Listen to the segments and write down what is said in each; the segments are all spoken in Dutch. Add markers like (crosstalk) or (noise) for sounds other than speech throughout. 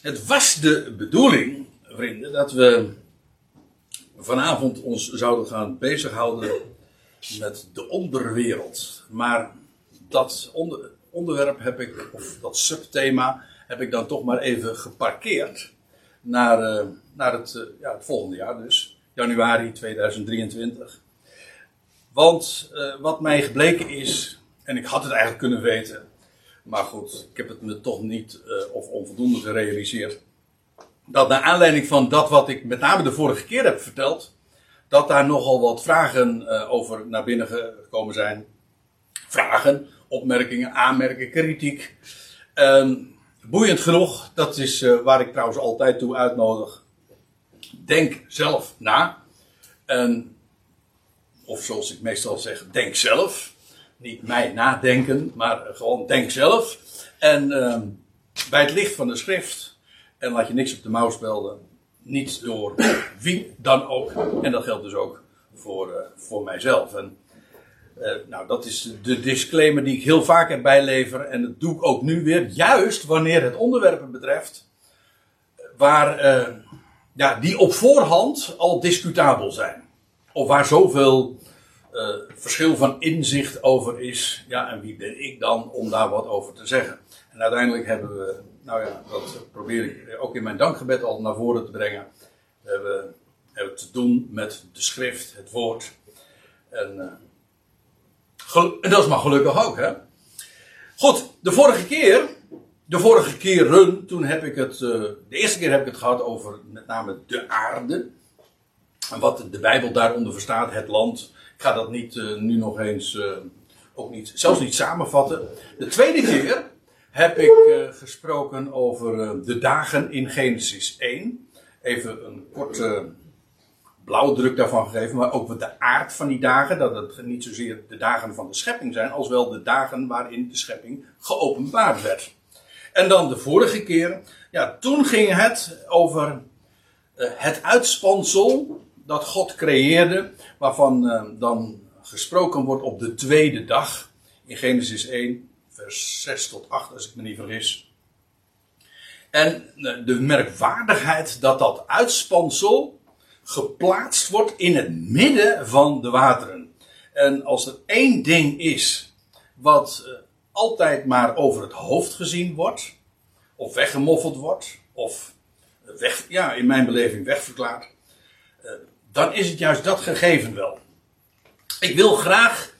Het was de bedoeling, vrienden, dat we vanavond ons zouden gaan bezighouden met de onderwereld. Maar dat onder, onderwerp heb ik, of dat subthema, heb ik dan toch maar even geparkeerd naar, uh, naar het, uh, ja, het volgende jaar, dus januari 2023. Want uh, wat mij gebleken is, en ik had het eigenlijk kunnen weten, maar goed, ik heb het me toch niet of onvoldoende gerealiseerd. Dat naar aanleiding van dat wat ik met name de vorige keer heb verteld, dat daar nogal wat vragen over naar binnen gekomen zijn. Vragen, opmerkingen, aanmerkingen, kritiek. Um, boeiend genoeg, dat is uh, waar ik trouwens altijd toe uitnodig. Denk zelf na. Of zoals ik meestal zeg, denk zelf. Niet mij nadenken, maar gewoon denk zelf. En uh, bij het licht van de schrift. En laat je niks op de mouw spelden. Niet door wie dan ook. En dat geldt dus ook voor, uh, voor mijzelf. En uh, nou, dat is de disclaimer die ik heel vaak erbij lever. En dat doe ik ook nu weer. Juist wanneer het onderwerpen betreft. Waar, uh, ja, die op voorhand al discutabel zijn. Of waar zoveel uh, verschil van inzicht over is. Ja, en wie ben ik dan om daar wat over te zeggen? En uiteindelijk hebben we, nou ja, dat probeer ik ook in mijn dankgebed al naar voren te brengen. We hebben, hebben te doen met de schrift, het woord. En en dat is maar gelukkig ook, hè? Goed, de vorige keer, de vorige keren, toen heb ik het, uh, de eerste keer heb ik het gehad over met name de aarde. En wat de Bijbel daaronder verstaat, het land. Ga dat niet uh, nu nog eens, uh, ook niet, zelfs niet samenvatten. De tweede keer heb ik gesproken over de dagen in Genesis 1. Even een korte blauwdruk daarvan gegeven, maar ook de aard van die dagen. Dat het niet zozeer de dagen van de schepping zijn, als wel de dagen waarin de schepping geopenbaard werd. En dan de vorige keer, ja, toen ging het over het uitspansel dat God creëerde, waarvan uh, dan gesproken wordt op de tweede dag. In Genesis 1, vers 6 tot 8, als ik me niet vergis. En uh, de merkwaardigheid dat dat uitspansel geplaatst wordt in het midden van de wateren. En als er één ding is wat uh, altijd maar over het hoofd gezien wordt, of weggemoffeld wordt, of weg, ja, in mijn beleving wegverklaard, dan is het juist dat gegeven wel. Ik wil graag,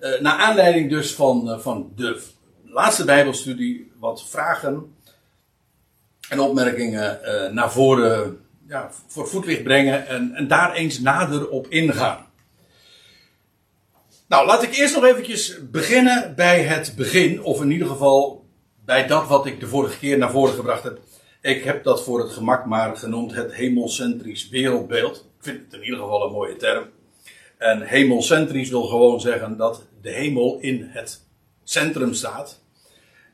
uh, naar aanleiding dus van, van de laatste Bijbelstudie, wat vragen en opmerkingen naar voren ja, voor voetlicht brengen en, en daar eens nader op ingaan. Nou, laat ik eerst nog eventjes beginnen bij het begin, of in ieder geval bij dat wat ik de vorige keer naar voren gebracht heb. Ik heb dat voor het gemak maar genoemd het hemelcentrisch wereldbeeld. Vind het in ieder geval een mooie term. En hemelcentrisch wil gewoon zeggen dat de hemel in het centrum staat.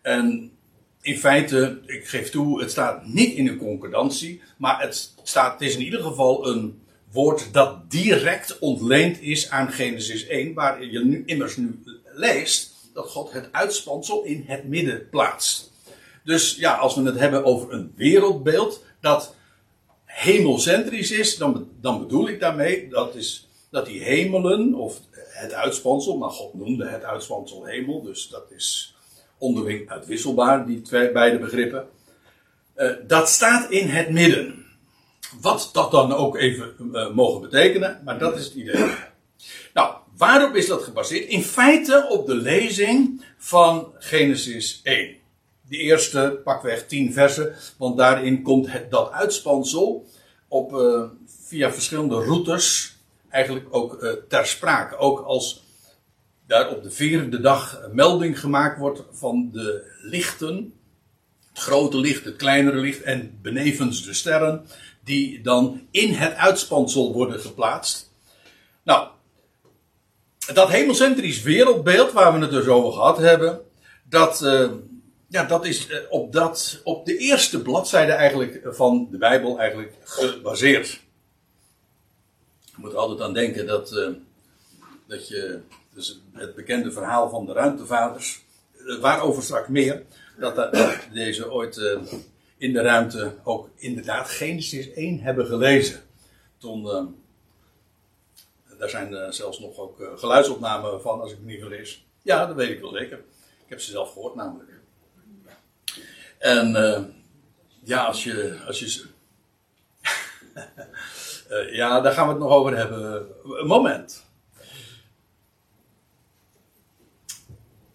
En in feite, ik geef toe, het staat niet in een concordantie, maar het, staat, het is in ieder geval een woord dat direct ontleend is aan Genesis 1, waar je nu immers nu leest dat God het uitspansel in het midden plaatst. Dus ja, als we het hebben over een wereldbeeld dat hemelcentrisch is, dan, dan bedoel ik daarmee dat, is, dat die hemelen, of het uitspansel, maar God noemde het uitspansel hemel, dus dat is onderling uitwisselbaar, die twee, beide begrippen. Uh, dat staat in het midden. Wat dat dan ook even uh, mogen betekenen, maar dat is het idee. Nou, waarop is dat gebaseerd? In feite op de lezing van Genesis 1. De eerste pakweg 10 versen, want daarin komt het, dat uitspansel op, uh, via verschillende routes eigenlijk ook ter sprake. Ook als daar op de vierde dag melding gemaakt wordt van de lichten. Het grote licht, het kleinere licht en benevens de sterren. Die dan in het uitspansel worden geplaatst. Nou, dat hemelcentrisch wereldbeeld waar we het dus over gehad hebben. Dat, uh, ja, dat is uh, op, dat, op de eerste bladzijde eigenlijk van de Bijbel eigenlijk gebaseerd. Je moet er altijd aan denken dat, uh, dat je dus het bekende verhaal van de ruimtevaders. Eh, waarover straks meer. Dat, dat deze ooit in de ruimte ook inderdaad Genesis 1 hebben gelezen. Toen, daar zijn zelfs nog ook geluidsopnamen van, als ik me niet vergis. Ja, dat weet ik wel zeker. Ik heb ze zelf gehoord namelijk. En ja, als je. Als je (laughs) ja, daar gaan we het nog over hebben. Een moment.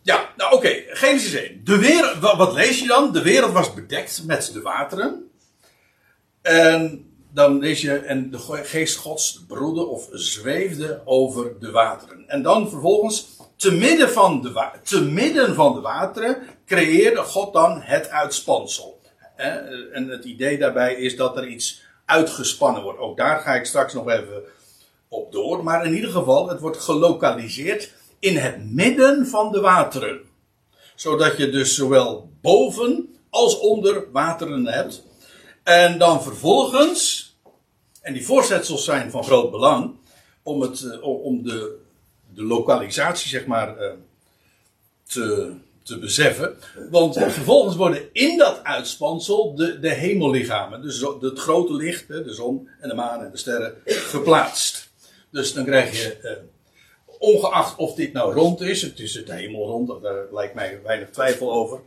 Ja, nou oké, okay. Genesis 1. De wereld, wat lees je dan? De wereld was bedekt met de wateren. En dan lees je, en de geest gods broedde of zweefde over de wateren. En dan vervolgens, te midden van de, te midden van de wateren, creëerde God dan het uitspansel. En het idee daarbij is dat er iets uitgespannen wordt. Ook daar ga ik straks nog even op door. Maar in ieder geval, het wordt gelokaliseerd in het midden van de wateren. Zodat je dus zowel boven als onder wateren hebt. En dan vervolgens, en die voorzetsels zijn van groot belang, om, het, eh, om de, de lokalisatie zeg maar eh, te, te beseffen. Want vervolgens worden in dat uitspansel de, de hemellichamen, dus het grote licht, de zon en de maan en de sterren, geplaatst. Dus dan krijg je eh, ongeacht of dit nou rond is, het is het hemel rond, daar lijkt mij weinig twijfel over.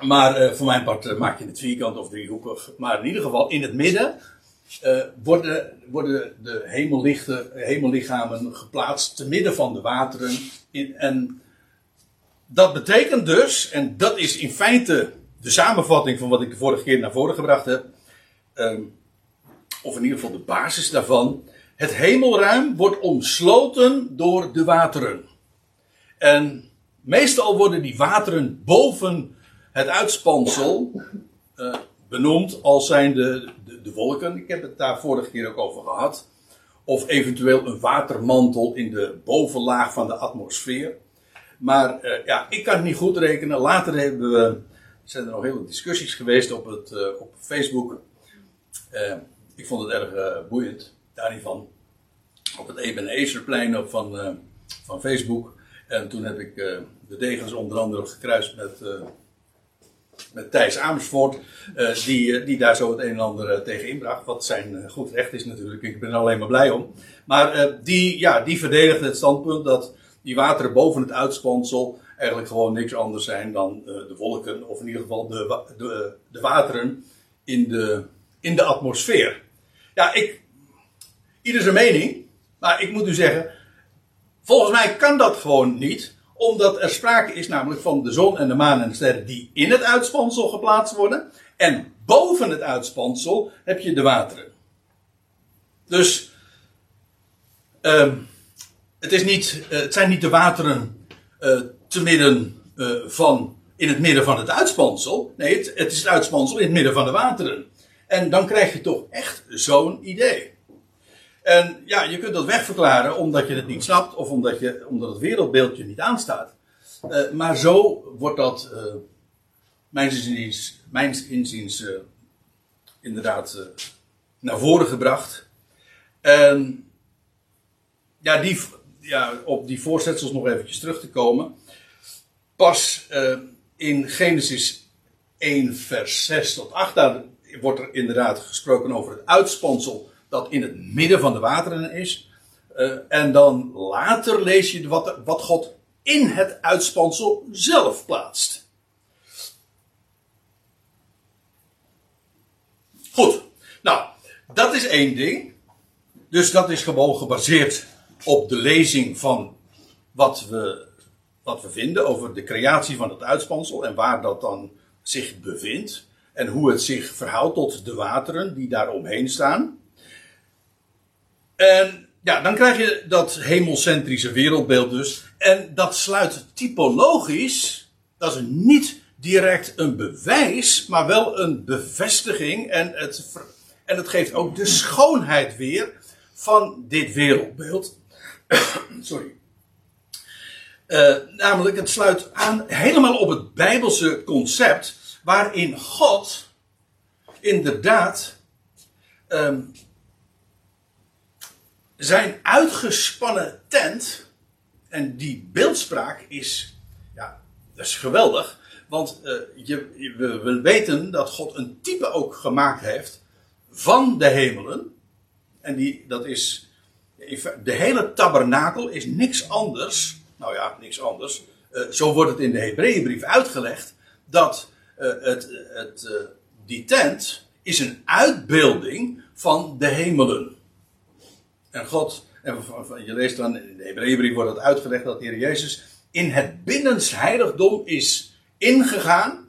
Maar voor mijn part maak je het vierkant of driehoekig. Maar in ieder geval in het midden uh, worden, worden de hemellichten, hemellichamen geplaatst te midden van de wateren. In, en dat betekent dus, en dat is in feite de samenvatting van wat ik de vorige keer naar voren gebracht heb. Ehm, of in ieder geval de basis daarvan. Het hemelruim wordt omsloten door de wateren. En meestal worden die wateren boven het uitspansel uh, benoemd als zijn de, wolken. Ik heb het daar vorige keer ook over gehad. Of eventueel een watermantel in de bovenlaag van de atmosfeer. Maar uh, ja, ik kan het niet goed rekenen. Later hebben zijn er nog hele discussies geweest op, het, uh, op Facebook. ik vond het erg boeiend daar van. Op het Ebenezerplein van, van Facebook. En toen heb ik de degens onder andere gekruist met, met Thijs Amersfoort. die, die daar zo het een en ander tegen inbracht. Wat zijn goed recht is natuurlijk. Ik ben er alleen maar blij om. Maar die, ja, die verdedigde het standpunt dat die wateren boven het uitspansel eigenlijk gewoon niks anders zijn dan de wolken. Of in ieder geval de, de, de wateren in de, in de atmosfeer. Ja, ik, Ieder zijn mening. Maar ik moet u zeggen, volgens mij kan dat gewoon niet. Omdat er sprake is namelijk van de zon en de maan en de sterren die in het uitspansel geplaatst worden. En boven het uitspansel heb je de wateren. Dus uh, het, is niet, uh, het zijn niet de wateren uh, te midden uh, van, in het midden van het uitspansel. Nee, het, het is het uitspansel in het midden van de wateren. En dan krijg je toch echt zo'n idee. En ja, je kunt dat wegverklaren omdat je het niet snapt of omdat, je, omdat het wereldbeeldje niet aanstaat. Uh, maar zo wordt dat, uh, mijns inziens, mijns inziens uh, inderdaad naar voren gebracht. En ja, die, ja, op die voorzetsels nog eventjes terug te komen. Pas in Genesis 1, vers 6 tot 8, daar wordt er inderdaad gesproken over het uitspansel dat in het midden van de wateren is. Uh, en dan later lees je wat, wat God in het uitspansel zelf plaatst. Goed, nou, dat is één ding. Dus dat is gewoon gebaseerd op de lezing van wat we, wat we vinden over de creatie van het uitspansel en waar dat dan zich bevindt. En hoe het zich verhoudt tot de wateren die daar omheen staan. En ja, dan krijg je dat hemelscentrische wereldbeeld dus. En dat sluit typologisch, dat is niet direct een bewijs, maar wel een bevestiging. En het, en het geeft ook de schoonheid weer van dit wereldbeeld. (coughs) Sorry. Uh, namelijk, het sluit aan helemaal op het Bijbelse concept, waarin God inderdaad um, zijn uitgespannen tent, en die beeldspraak is, ja, dat is geweldig. Want uh, je, we, we weten dat God een type ook gemaakt heeft van de hemelen. En die, dat is. De hele tabernakel is niks anders. Nou ja, niks anders. Uh, zo wordt het in de Hebreeënbrief uitgelegd. Dat uh, het, het, die tent is een uitbeelding van de hemelen. En God, en je leest dan in de Hebreeënbrief wordt het uitgelegd dat de Heer Jezus in het binnenste heiligdom is ingegaan.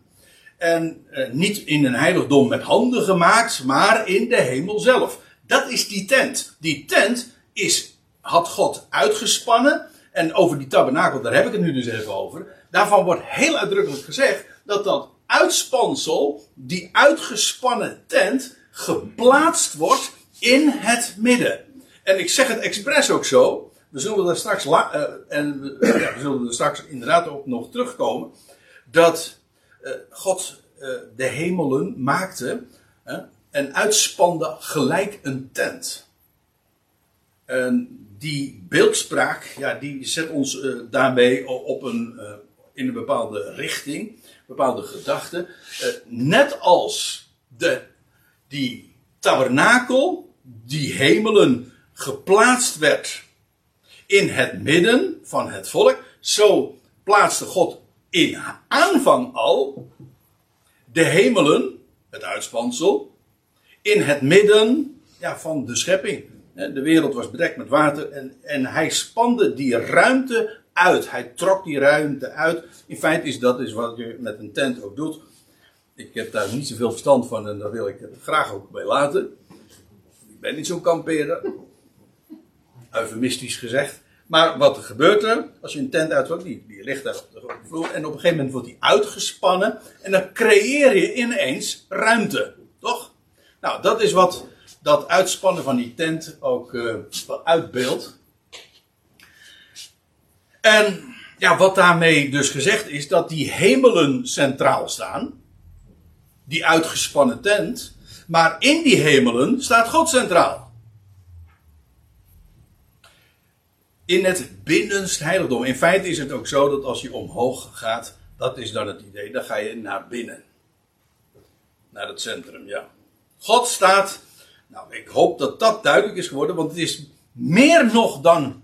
En eh, niet in een heiligdom met handen gemaakt, maar in de hemel zelf. Dat is die tent. Die tent is, had God uitgespannen. En over die tabernakel, daar heb ik het nu dus even over. Daarvan wordt heel uitdrukkelijk gezegd dat dat uitspansel, die uitgespannen tent, geplaatst wordt in het midden. En ik zeg het expres ook zo. We zullen er straks, uh, en, ja, we zullen er straks inderdaad ook nog terugkomen. Dat uh, God uh, de hemelen maakte en uitspande gelijk een tent. En die beeldspraak, ja, die zet ons daarmee op een, in een bepaalde richting, bepaalde gedachte. net als de, die tabernakel, die hemelen geplaatst werd in het midden van het volk. Zo plaatste God in aanvang al de hemelen, het uitspansel, in het midden ja, van de schepping. De wereld was bedekt met water en, en hij spande die ruimte uit. Hij trok die ruimte uit. In feite is dat is wat je met een tent ook doet. Ik heb daar niet zoveel verstand van en daar wil ik het graag ook bij laten. Ik ben niet zo'n kampeerder eufemistisch gezegd. Maar wat er gebeurt er, als je een tent uitvoert, die, ligt daar op de vloer, en op een gegeven moment wordt die uitgespannen, en dan creëer je ineens ruimte, toch? Nou, dat is wat dat uitspannen van die tent ook uh, uitbeeldt. En ja, wat daarmee dus gezegd is, dat die hemelen centraal staan, die uitgespannen tent, maar in die hemelen staat God centraal. In het binnenst heiligdom. In feite is het ook zo dat als je omhoog gaat, dat is dan het idee, dan ga je naar binnen. Naar het centrum, ja. God staat, nou ik hoop dat dat duidelijk is geworden, want het is meer nog dan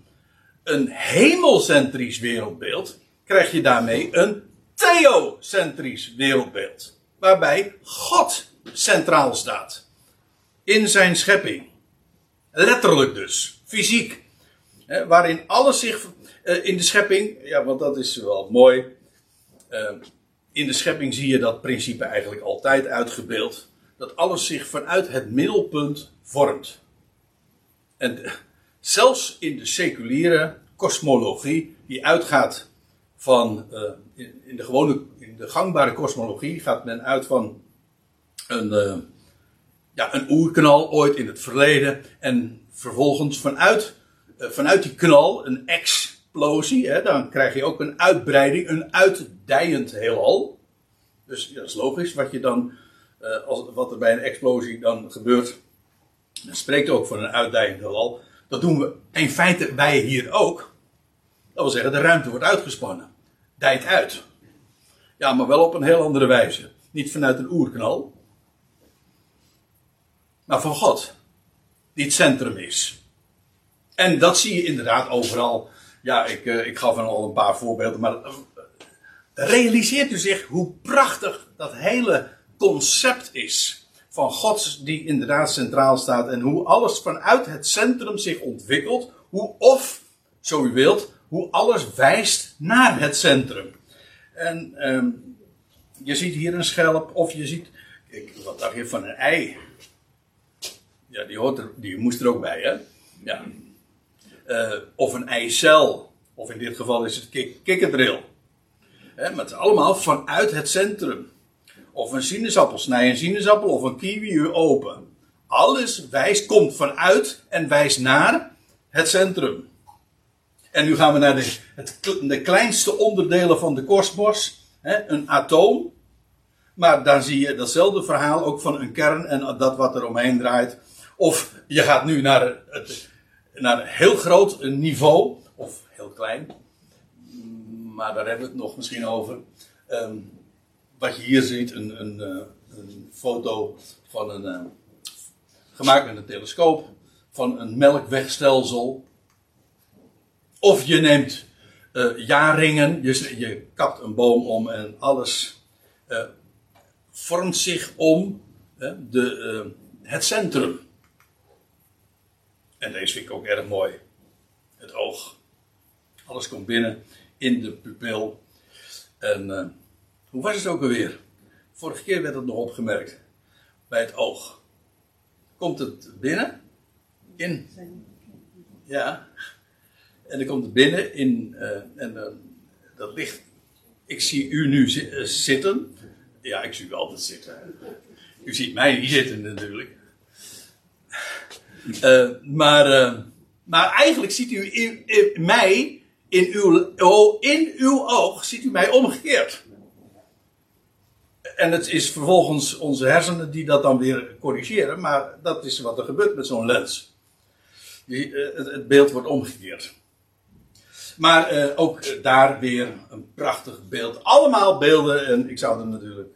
een hemelcentrisch wereldbeeld, krijg je daarmee een theocentrisch wereldbeeld. Waarbij God centraal staat. In zijn schepping. Letterlijk dus. Fysiek waarin alles zich uh, in de schepping, ja, want dat is wel mooi. Uh, in de schepping zie je dat principe eigenlijk altijd uitgebeeld. Dat alles zich vanuit het middelpunt vormt. En zelfs in de seculiere kosmologie, die uitgaat van, uh, in, in, de gewone, in de gangbare kosmologie, gaat men uit van een, ja, een oerknal ooit in het verleden. En vervolgens vanuit eh, vanuit die knal een explosie. Hè, dan krijg je ook een uitbreiding, een uitdijend heelal. Dus ja, dat is logisch wat, je dan, uh, als, wat er bij een explosie dan gebeurt. Dan spreekt ook van een uitdijend heelal. Dat doen we in feite wij hier ook. Dat wil zeggen, de ruimte wordt uitgespannen. Dijt uit. Ja, maar wel op een heel andere wijze. Niet vanuit een oerknal. Maar van God. Die het centrum is. En dat zie je inderdaad overal. Ja, ik, uh, ik gaf al een paar voorbeelden, maar uh, realiseert u zich hoe prachtig dat hele concept is van God die inderdaad centraal staat en hoe alles vanuit het centrum zich ontwikkelt, hoe of, zo u wilt, hoe alles wijst naar het centrum. En um, je ziet hier een schelp of je ziet, ik, wat dacht je van een ei? Ja, die, hoort er, die moest er ook bij, hè? Ja, uh, of een eicel. Of in dit geval is het kik kikkerdril. allemaal vanuit het centrum. Of een sinaasappel, snij een sinaasappel of een kiwi open. Alles wijst, komt vanuit en wijst naar het centrum. En nu gaan we naar de, het, kleinste onderdelen van de kosmos. een atoom. Maar daar zie je datzelfde verhaal ook van een kern en dat wat er omheen draait. Of je gaat nu naar het, naar een heel groot niveau, of heel klein, maar daar hebben we het nog misschien over. Um, wat je hier ziet, een, een, eh, een foto van een, eh, gemaakt met een telescoop, van een melkwegstelsel. Of je neemt uh, jaarringen, je, je kapt een boom om en alles vormt zich om de, het centrum. En deze vind ik ook erg mooi. Het oog. Alles komt binnen in de pupil. En uh, hoe was het ook alweer? Vorige keer werd het nog opgemerkt. Bij het oog. Komt het binnen? In. Ja. En dan komt het binnen in. Uh, en uh, dat licht. Ik zie u nu zitten. Ja, ik zie u altijd zitten. U ziet mij niet zitten natuurlijk. Maar, maar eigenlijk ziet u in, mij in uw, oh, in uw oog ziet u mij omgekeerd. En het is vervolgens onze hersenen die dat dan weer corrigeren, maar dat is wat er gebeurt met zo'n lens. Die, uh, het, beeld wordt omgekeerd. Maar ook daar weer een prachtig beeld. Allemaal beelden, en ik zou er natuurlijk.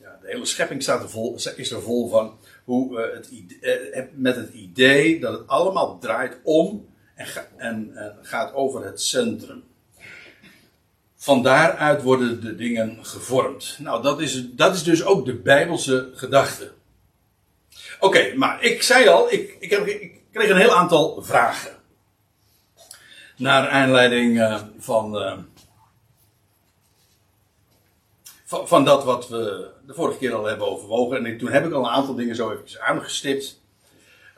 Ja, de hele schepping staat vol, is er vol van. Hoe het idee, met het idee dat het allemaal draait om en, en, en gaat over het centrum. Van daaruit worden de dingen gevormd. Nou, dat is, dat is dus ook de Bijbelse gedachte. Oké, maar ik zei al, ik, ik, heb, ik, kreeg een heel aantal vragen. Naar aanleiding van, van, van. dat wat we de vorige keer al hebben overwogen. En toen heb ik al een aantal dingen zo even aangestipt.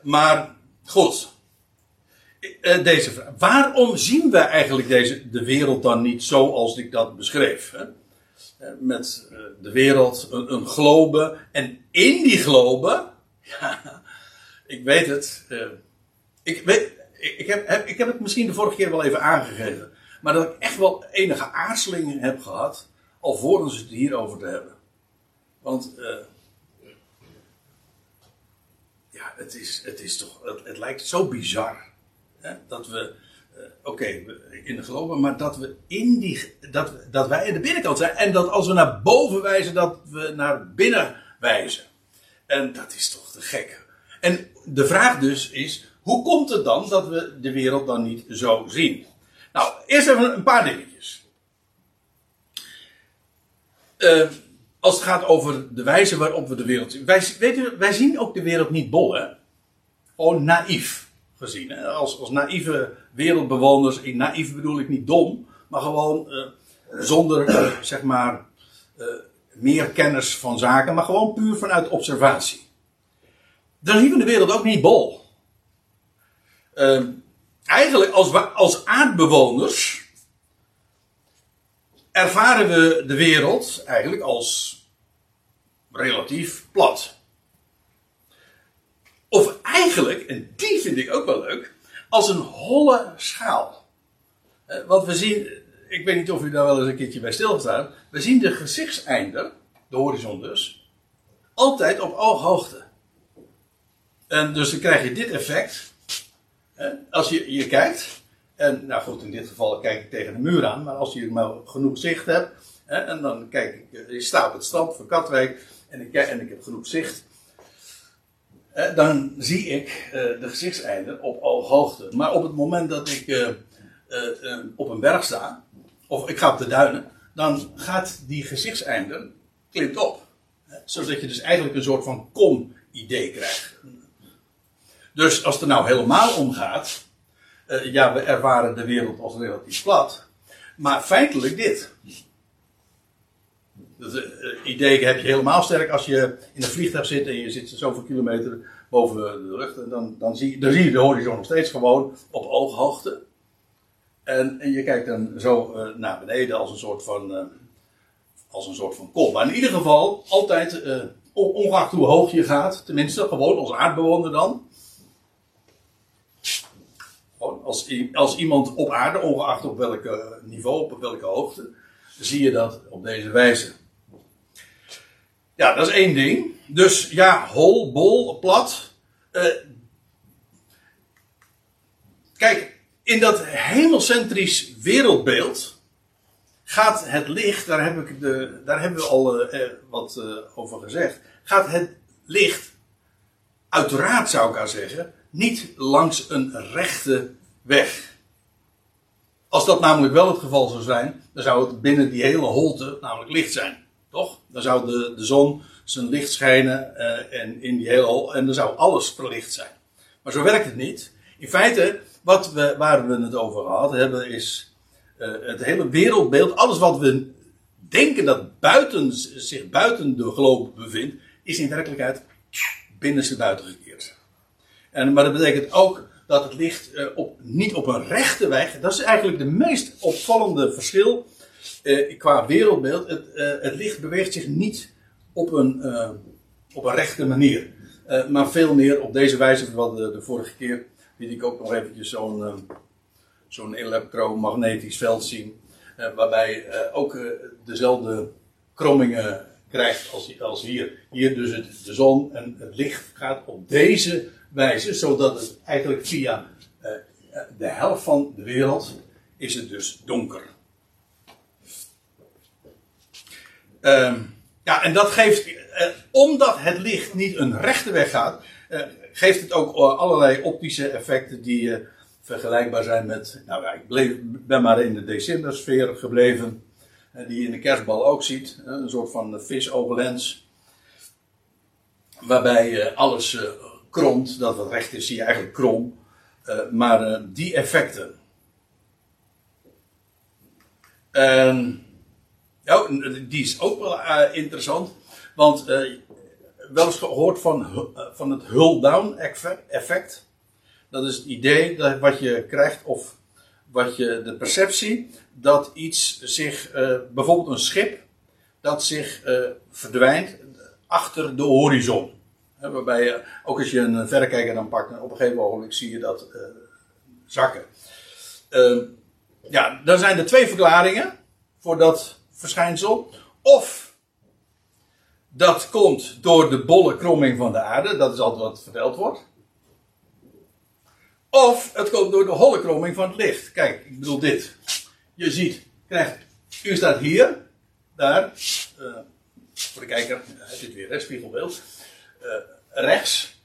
Maar goed, uh, deze vraag. Waarom zien we eigenlijk deze, de wereld dan niet zoals ik dat beschreef? Hè? Uh, met uh, de wereld, een, een, globe. En in die globe, (laughs) ja, ik weet het. ik, weet, ik, heb, heb, ik heb het misschien de vorige keer wel even aangegeven. Maar dat ik echt wel enige aarzelingen heb gehad. alvorens het hierover te hebben. Want ja, het is, het is toch. Het, het lijkt zo bizar dat we, uh, oké, in de geloven, maar dat we in die, dat, dat wij in de binnenkant zijn. En dat als we naar boven wijzen, dat we naar binnen wijzen. En dat is toch te gek. En de vraag dus is, hoe komt het dan dat we de wereld dan niet zo zien? Nou, eerst even een paar dingetjes. Uh, als het gaat over de wijze waarop we de wereld zien. Wij, weten, wij zien ook de wereld niet bol, hè? Gewoon naïef gezien. Als, als naïeve wereldbewoners, in naïef bedoel ik niet dom, maar gewoon uh, zonder, uh, zeg maar, uh, meer kennis van zaken, maar gewoon puur vanuit observatie. Dan zien we de wereld ook niet bol. Ehm, eigenlijk, als, als aardbewoners, ervaren we de wereld eigenlijk als relatief plat. Of eigenlijk, en die vind ik ook wel leuk, als een holle schaal. Eh, want we zien, ik weet niet of u daar wel eens een keertje bij stilgestaan we zien de gezichtseinder, de horizon dus, altijd op ooghoogte. En dus dan krijg je dit effect. Als je, je kijkt, en nou goed, in dit geval kijk ik tegen de muur aan, maar als je maar genoeg zicht hebt, en dan kijk ik, je staat op het strand van Katwijk, en ik, en ik heb genoeg zicht, eh, dan zie ik uh, de gezichtseinden op ooghoogte. Maar op het moment dat ik op een berg sta, of ik ga op de duinen, dan gaat die gezichtseinder klimt op. Zodat je dus eigenlijk een soort van kom-idee krijgt. Dus als het er nou helemaal om gaat, ja, we ervaren de wereld als relatief plat, maar feitelijk dit. Dat uh, idee heb je helemaal sterk als je in een vliegtuig zit en je zit zoveel kilometer boven de lucht. Dan, dan, zie, dan zie je de horizon nog steeds gewoon op ooghoogte. En, en je kijkt dan zo uh, naar beneden als een soort van, als een soort van kom. Maar in ieder geval altijd, ongeacht hoe hoog je gaat, tenminste gewoon als aardbewoner dan. Als, als iemand op aarde, ongeacht op welk niveau, op welke hoogte, zie je dat op deze wijze. Ja, dat is één ding. Dus ja, hol, bol, plat. Uh, kijk, in dat hemelcentrisch wereldbeeld gaat het licht, daar, heb ik de, daar hebben we al eh, wat eh, over gezegd, gaat het licht, uiteraard zou ik aan zeggen, niet langs een rechte weg. Als dat namelijk wel het geval zou zijn, dan zou het binnen die hele holte namelijk licht zijn. Toch? Dan zou de, de zon zijn licht schijnen uh, en, in die hele, en dan zou alles verlicht zijn. Maar zo werkt het niet. In feite, wat we, waar we het over gehad hebben, is uh, het hele wereldbeeld, alles wat we denken dat buiten, zich buiten de globe bevindt, is in werkelijkheid binnenste buiten gekeerd. En, maar dat betekent ook dat het licht uh, op, niet op een rechte weg, dat is eigenlijk de meest opvallende verschil uh, qua wereldbeeld. Het, uh, het, licht beweegt zich niet op een, op een rechte manier, maar veel meer op deze wijze, wat de, de vorige keer liet ik ook nog eventjes zo'n zo'n elektromagnetisch veld zien, waarbij ook dezelfde krommingen krijgt als, als hier. Hier dus het, de zon en het licht gaat op deze wijze, zodat het eigenlijk via uh, de helft van de wereld is het dus donker. Um, ja, en dat geeft, uh, omdat het licht niet een rechte weg gaat, uh, geeft het ook allerlei optische effecten die vergelijkbaar zijn met, nou ik ben maar in de decembersfeer gebleven, die je in de kerstbal ook ziet, een soort van visogenlens, waarbij alles kromt, dat wat recht is, zie je eigenlijk krom. Uh, maar uh, die effecten. Uh, ja, die is ook wel interessant. Want wel eens gehoord van, van het hull-down effect. Dat is het idee dat wat je krijgt, of wat je, de perceptie, dat iets zich, bijvoorbeeld een schip, dat zich verdwijnt achter de horizon waarbij je, ook als je een verrekijker dan pakt, op een gegeven moment zie je dat uh, zakken. Uh, ja, dan zijn er twee verklaringen voor dat verschijnsel. Of dat komt door de bolle kromming van de aarde, dat is altijd wat verteld wordt. Of het komt door de holle kromming van het licht. Kijk, ik bedoel dit. Je ziet, krijgt, u staat hier, daar, uh, voor de kijker, dit weer, hè, spiegelbeeld. Uh, rechts.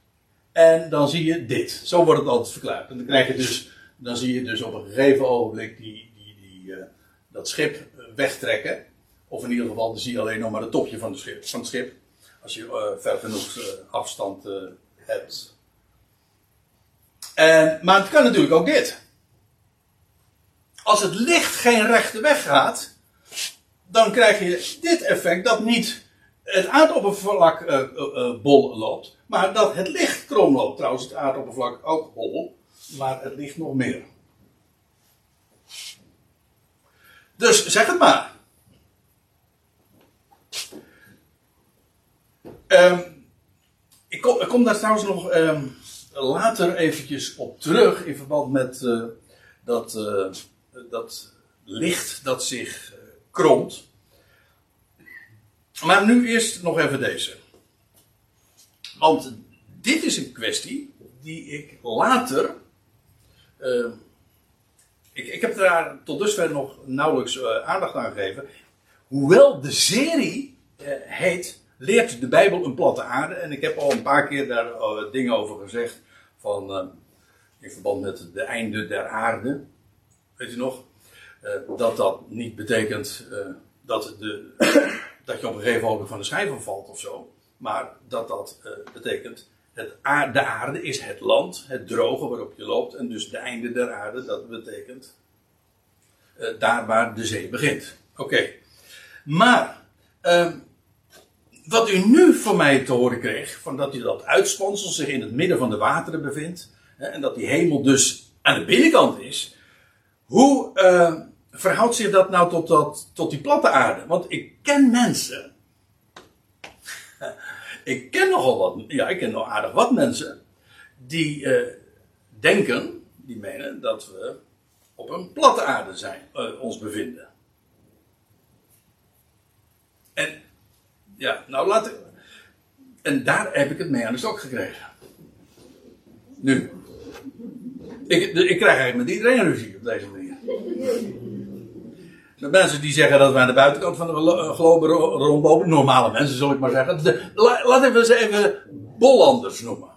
En dan zie je dit. Zo wordt het altijd verklaard. En dan krijg je dus, dan zie je dus op een gegeven ogenblik die, die, die, uh, dat schip wegtrekken. Of in ieder geval, dan zie je alleen nog maar het topje van, schip, van het schip. Als je uh, ver genoeg afstand hebt. En, maar het kan natuurlijk ook dit. Als het licht geen rechte weg gaat, dan krijg je dit effect dat niet het aardoppervlak uh, uh, bol loopt, maar dat het licht krom loopt. Trouwens, het aardoppervlak ook bol, maar het ligt nog meer. Dus zeg het maar. Um, ik, kom, ik, kom, daar trouwens nog um, later eventjes op terug in verband met dat, dat licht dat zich kromt. Maar nu eerst nog even deze. Want dit is een kwestie die ik later. Uh, ik, ik, heb daar tot dusver nog nauwelijks uh, aandacht aan gegeven. Hoewel de serie uh, heet Leert de Bijbel een platte aarde. En ik heb al een paar keer daar dingen over gezegd. Van, in verband met de einde der aarde. Weet u nog? dat dat niet betekent dat de dat je op een gegeven moment van de schijf valt of zo. Maar dat dat uh, betekent, het de aarde is het land, het droge waarop je loopt. En dus de einde der aarde, dat betekent uh, daar waar de zee begint. Oké. Maar, uh, wat u nu van mij te horen kreeg, van dat u dat uitspansel zich in het midden van de wateren bevindt. En dat die hemel dus aan de binnenkant is. Hoe verhoudt zich dat nou tot, tot, tot die platte aarde? Want ik ken mensen. (laughs) ik ken nogal wat. Ja, ik ken nog aardig wat mensen. Die uh, denken, die menen dat we op een platte aarde zijn, uh, ons bevinden. En ja, nou laat. En daar heb ik het mee aan de stok gekregen. Nu. Ik, ik krijg eigenlijk met iedereen ruzie op deze manier. De mensen die zeggen dat wij aan de buitenkant van de globe rondlopen, normale mensen zal ik maar zeggen. De, laten we ze even Bollanders noemen.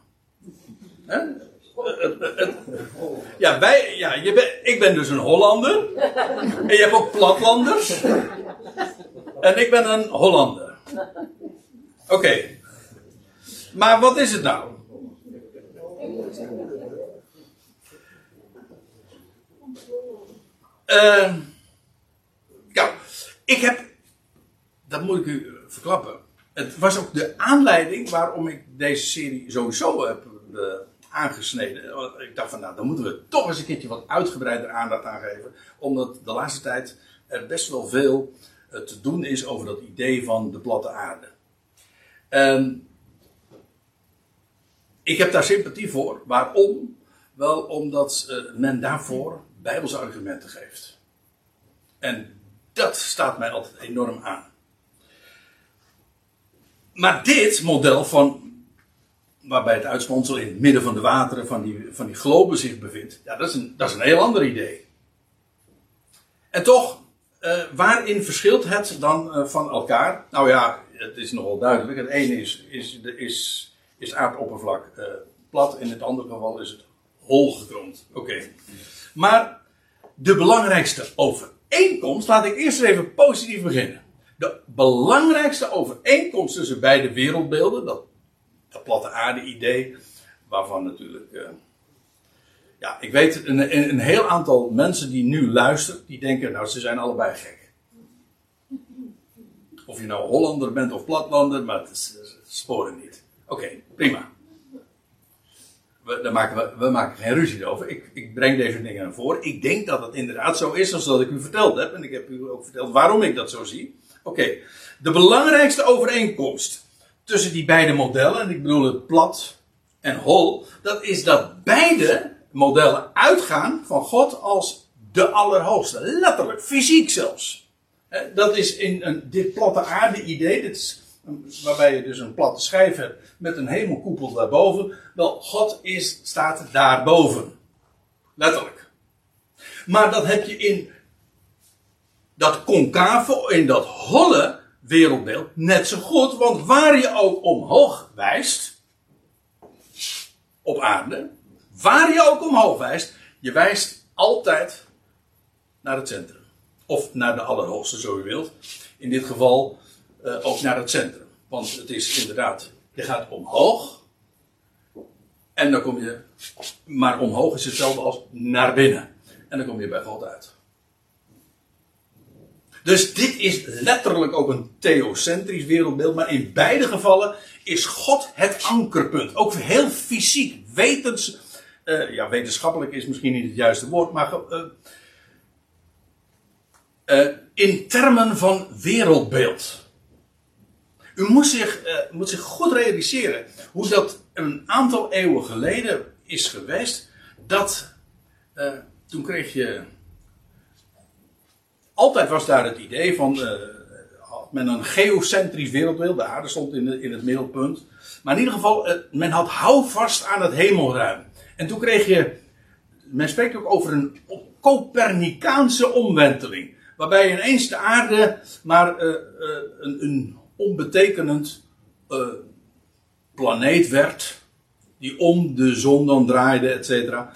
Ja, wij, ja je ben, ik ben dus een Hollander. En je hebt ook platlanders. En ik ben een Hollander. Oké. Maar wat is het nou? Uh, ja, ik heb, dat moet ik u verklappen. Het was ook de aanleiding waarom ik deze serie sowieso heb uh, aangesneden. Ik dacht van, nou, dan moeten we toch eens een keertje wat uitgebreider aandacht aan geven. Omdat de laatste tijd er best wel veel uh, te doen is over dat idee van de platte aarde. En ik heb daar sympathie voor. Waarom? Wel omdat men daarvoor bijbelse argumenten geeft. En dat staat mij altijd enorm aan. Maar dit model van. waarbij het uitsponsel in het midden van de wateren van die, van die globe zich bevindt. Ja, dat is een, dat is een heel ander idee. En toch, uh, waarin verschilt het dan uh, van elkaar? Nou ja, het is nogal duidelijk. Het ene is, is, is, is aardoppervlak uh, plat, in het andere geval is het hol. Oké. Maar de belangrijkste overeenkomst, laat ik eerst even positief beginnen. De belangrijkste overeenkomst tussen beide wereldbeelden, dat, platte aarde-idee, waarvan natuurlijk. Uh, ja, ik weet een, een heel aantal mensen die nu luisteren, die denken, nou, ze zijn allebei gek. Of je nou Hollander bent of Platlander, maar het sporen niet. Oké, prima we, daar maken we, we maken geen ruzie over. Ik, ik breng deze dingen naar voren. Ik denk dat het inderdaad zo is als dat ik u verteld heb. En ik heb u ook verteld waarom ik dat zo zie. Oké, de belangrijkste overeenkomst tussen die beide modellen, en ik bedoel het plat en hol, dat is dat beide modellen uitgaan van God als de Allerhoogste. Letterlijk, fysiek zelfs. Dat is in een, dit platte aarde idee, dit is waarbij je dus een platte schijf hebt met een hemelkoepel daarboven. Wel, God is, staat daarboven. Letterlijk. Maar dat heb je in dat concave, in dat holle wereldbeeld net zo goed. Want waar je ook omhoog wijst, op aarde, waar je ook omhoog wijst, je wijst altijd naar het centrum. Of naar de Allerhoogste, zo u wilt. In dit geval uh, ook naar het centrum. Want het is inderdaad, je gaat omhoog. En dan kom je, maar omhoog is hetzelfde als naar binnen. En dan kom je bij God uit. Dus dit is letterlijk ook een theocentrisch wereldbeeld, maar in beide gevallen is God het ankerpunt. Ook heel fysiek, wetens, uh, ja, wetenschappelijk is misschien niet het juiste woord, maar uh, in termen van wereldbeeld. U moet zich, uh, moet zich goed realiseren hoe dat een aantal eeuwen geleden is geweest. Dat uh, toen kreeg je. Altijd was daar het idee van. Uh, men een geocentrisch wereldbeeld. De aarde stond in, in het middelpunt. Maar in ieder geval, men had houvast aan het hemelruim. En toen kreeg je. Men spreekt ook over een Copernicaanse omwenteling. Waarbij ineens de aarde maar een, een onbetekenend uh, planeet werd, die om de zon dan draaide, et cetera.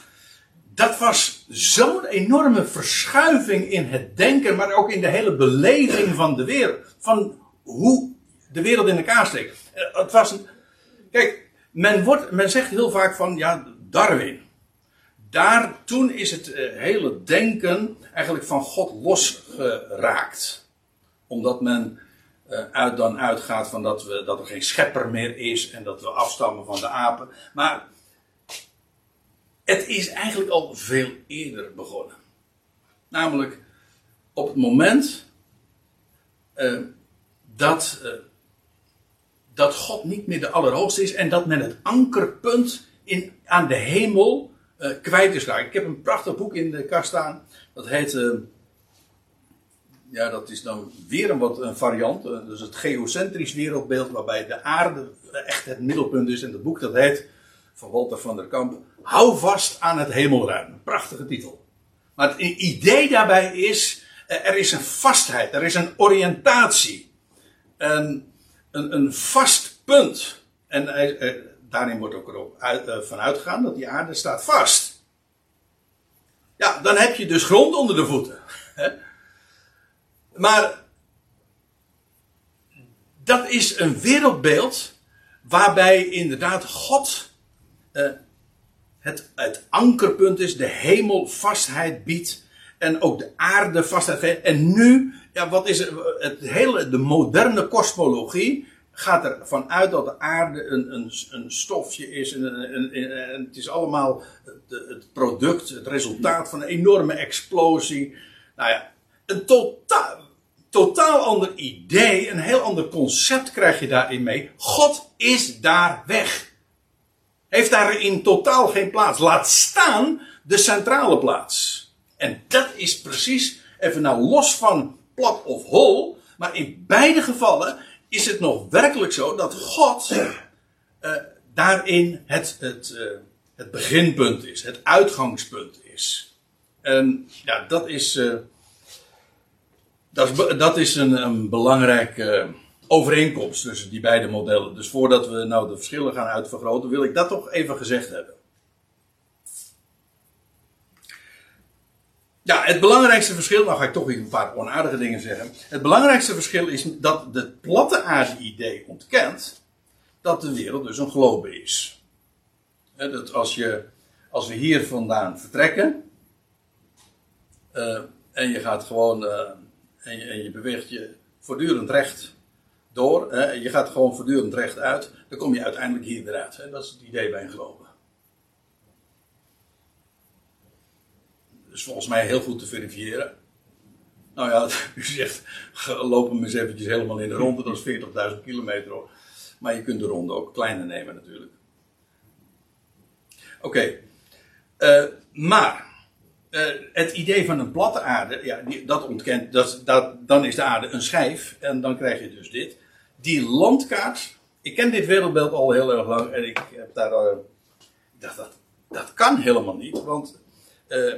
Dat was zo'n enorme verschuiving in het denken, maar ook in de hele beleving van de wereld. Van hoe de wereld in elkaar steekt. Eh, het was een, kijk, men, wordt, men zegt heel vaak van, ja, Darwin. Daar, toen is het uh, hele denken eigenlijk van God losgeraakt. Omdat men uit, dan uitgaat van dat, we, dat er geen schepper meer is en dat we afstammen van de apen. Maar het is eigenlijk al veel eerder begonnen. Namelijk op het moment uh, dat, uh, dat God niet meer de Allerhoogste is en dat men het ankerpunt in, aan de hemel kwijt is geraakt. Ik heb een prachtig boek in de kast staan. Dat heet ja, dat is dan weer een wat een variant. Eh, dus het geocentrisch wereldbeeld waarbij de aarde echt het middelpunt is. En het boek dat heet, van Walter van der Kamp, Hou vast aan het hemelruim. Prachtige titel. Maar het idee daarbij is, Er is een vastheid, er is een oriëntatie. Een, een, een vast punt. En daarin wordt ook erop uit, van uitgegaan dat die aarde staat vast. Ja, dan heb je dus grond onder de voeten. Maar dat is een wereldbeeld waarbij inderdaad God uh, het, het ankerpunt is, de hemel vastheid biedt en ook de aarde vastheid geeft. En nu, ja, wat is het, hele, de moderne kosmologie gaat ervan uit dat de aarde een, een, een stofje is en, een, en het is allemaal het, het product, het resultaat van een enorme explosie. Nou ja, een totaal, totaal ander idee, een heel ander concept krijg je daarin mee. God is daar weg. Heeft daar in totaal geen plaats. Laat staan de centrale plaats. En dat is precies, even nou los van plat of hol, maar in beide gevallen is het nog werkelijk zo dat God uh, daarin het, het, uh, het beginpunt is, het uitgangspunt is. En ja, dat is. Uh, dat is, dat is een, een belangrijke overeenkomst tussen die beide modellen. Dus voordat we nou de verschillen gaan uitvergroten, wil ik dat toch even gezegd hebben. Ja, het belangrijkste verschil, nou ga ik toch weer een paar onaardige dingen zeggen. Het belangrijkste verschil is dat het platte aarde-idee ontkent dat de wereld dus een globe is. dat als, je, als we hier vandaan vertrekken uh, en je gaat gewoon uh, en, je, je beweegt je voortdurend recht door. Hè, je gaat gewoon voortdurend recht uit. Dan kom je uiteindelijk hier weer. Hè. Dat is het idee bij een globe. is volgens mij heel goed te verifiëren. Nou ja, (laughs) u zegt, lopen we eens eventjes helemaal in de ronde. Dat is 40.000 kilometer. Maar je kunt de ronde ook kleiner nemen natuurlijk. Oké. Eh, maar uh, het idee van een platte aarde, ja, die, dat ontkent, dat, dat, dan is de aarde een schijf en dan krijg je dus dit. Die landkaart, ik ken dit wereldbeeld al heel erg lang en ik heb daar, uh, dacht dat, dat kan helemaal niet, want uh,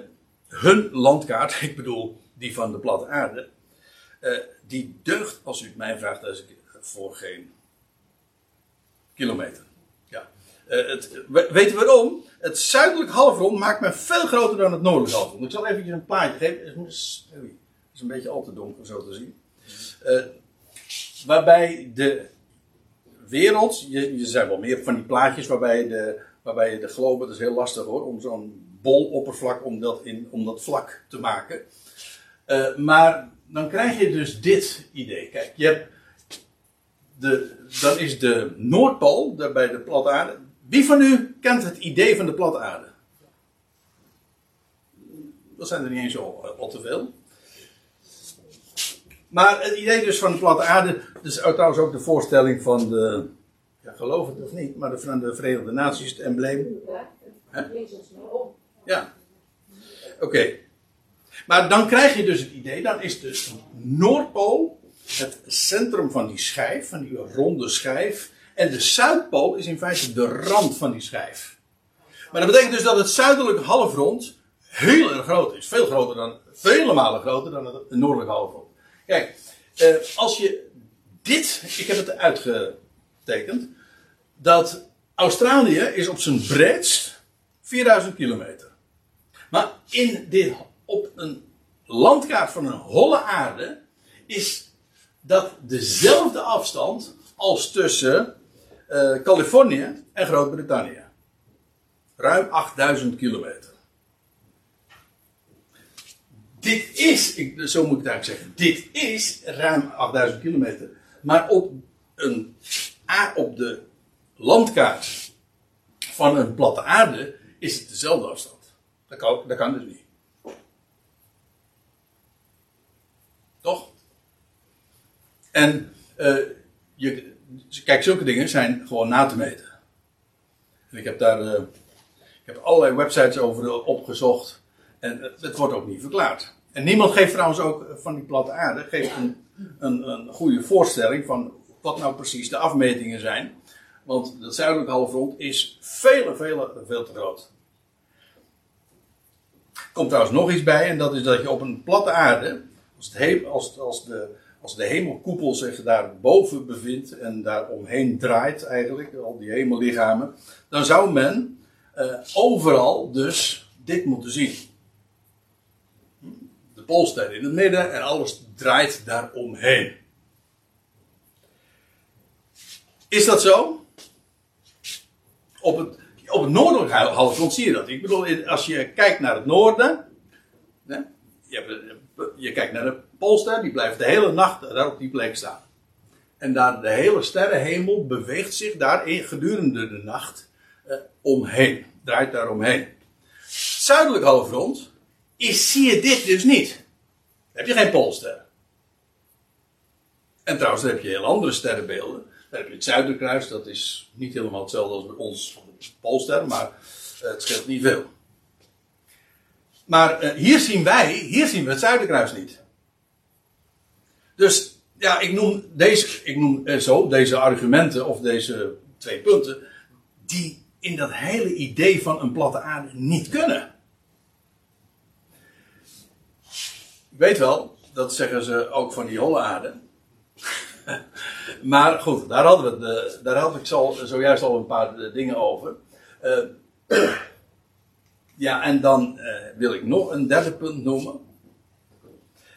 hun landkaart, (laughs) ik bedoel die van de platte aarde, die deugt, als u het mij vraagt, als ik, voor geen kilometer. Het, weet je waarom? het zuidelijk halfrond maakt me veel groter dan het noordelijk halfrond. Ik zal even een plaatje geven. Het is, een beetje al te donker zo te zien. Uh, waarbij de wereld, je, je zijn wel meer van die plaatjes waarbij, de, waarbij de globe, dat is heel lastig hoor, om zo'n bol oppervlak, om dat, in, om dat vlak te maken. Uh, maar dan krijg je dus dit idee. Kijk, je hebt de, dan is de Noordpool, daar bij de platte aarde, wie van u kent het idee van de platte aarde? Dat zijn er niet eens al, al te veel. Maar het idee dus van de platte aarde, dus trouwens ook de voorstelling van de, ja, geloof het of niet, maar de, van de Verenigde Naties, het embleem. Ja, ja. oké. Maar dan krijg je dus het idee, dan is de Noordpool het centrum van die schijf, van die ronde schijf. En de Zuidpool is in feite de rand van die schijf. Maar dat betekent dus dat het zuidelijke halfrond heel erg groot is. Veel groter dan, vele malen groter dan het noordelijke halfrond. Kijk, eh, als je dit, ik heb het uitgetekend, dat Australië is op zijn breedst 4000 kilometer. Maar in dit, op een landkaart van een holle aarde is dat dezelfde afstand als tussen uh, Californië en Groot-Brittannië. Ruim 8000 kilometer. Dit is, ik, zo moet ik het eigenlijk zeggen, dit is ruim 8000 kilometer. Maar op, een, op de landkaart van een platte aarde is het dezelfde afstand. Dat kan, dat kan dus niet. Toch? En uh, je, kijk, zulke dingen zijn gewoon na te meten. En ik heb daar uh, ik heb allerlei websites over opgezocht. En het wordt ook niet verklaard. En niemand geeft trouwens ook van die platte aarde geeft een, een, een goede voorstelling van wat nou precies de afmetingen zijn. Want het zuidelijke halfrond is veel, veel, veel te groot. Komt trouwens nog iets bij, en dat is dat je op een platte aarde, Als, het he- als, als, de, als de hemelkoepel zich daar boven bevindt en daar omheen draait eigenlijk, al die hemellichamen, dan zou men eh, overal dus dit moeten zien. De Poolster in het midden en alles draait daar omheen. Is dat zo? Op het, op het noordelijke halfrond zie je dat. Ik bedoel, als je kijkt naar het noorden. Hè, je, hebt, je kijkt naar de Poolster, die blijft de hele nacht daar op die plek staan. En daar de hele sterrenhemel beweegt zich daar gedurende de nacht eh, omheen. Draait daar omheen. Zuidelijk halfrond is, zie je dit dus niet. Heb je geen Poolster. En trouwens, dan heb je heel andere sterrenbeelden. Dan heb je het Zuiderkruis, dat is niet helemaal hetzelfde als bij ons Poolster, maar eh, het scheelt niet veel. Maar eh, hier zien wij, hier zien we het Zuiderkruis niet. Dus ja, ik noem, deze, ik noem eh, zo deze argumenten of deze twee punten, die in dat hele idee van een platte aarde niet kunnen. Ik weet wel, dat zeggen ze ook van die holle aarde. (laughs) maar goed, daar, hadden we eh, daar had ik zo, zojuist al een paar dingen over. Eh, ja, en dan eh, wil ik nog een derde punt noemen.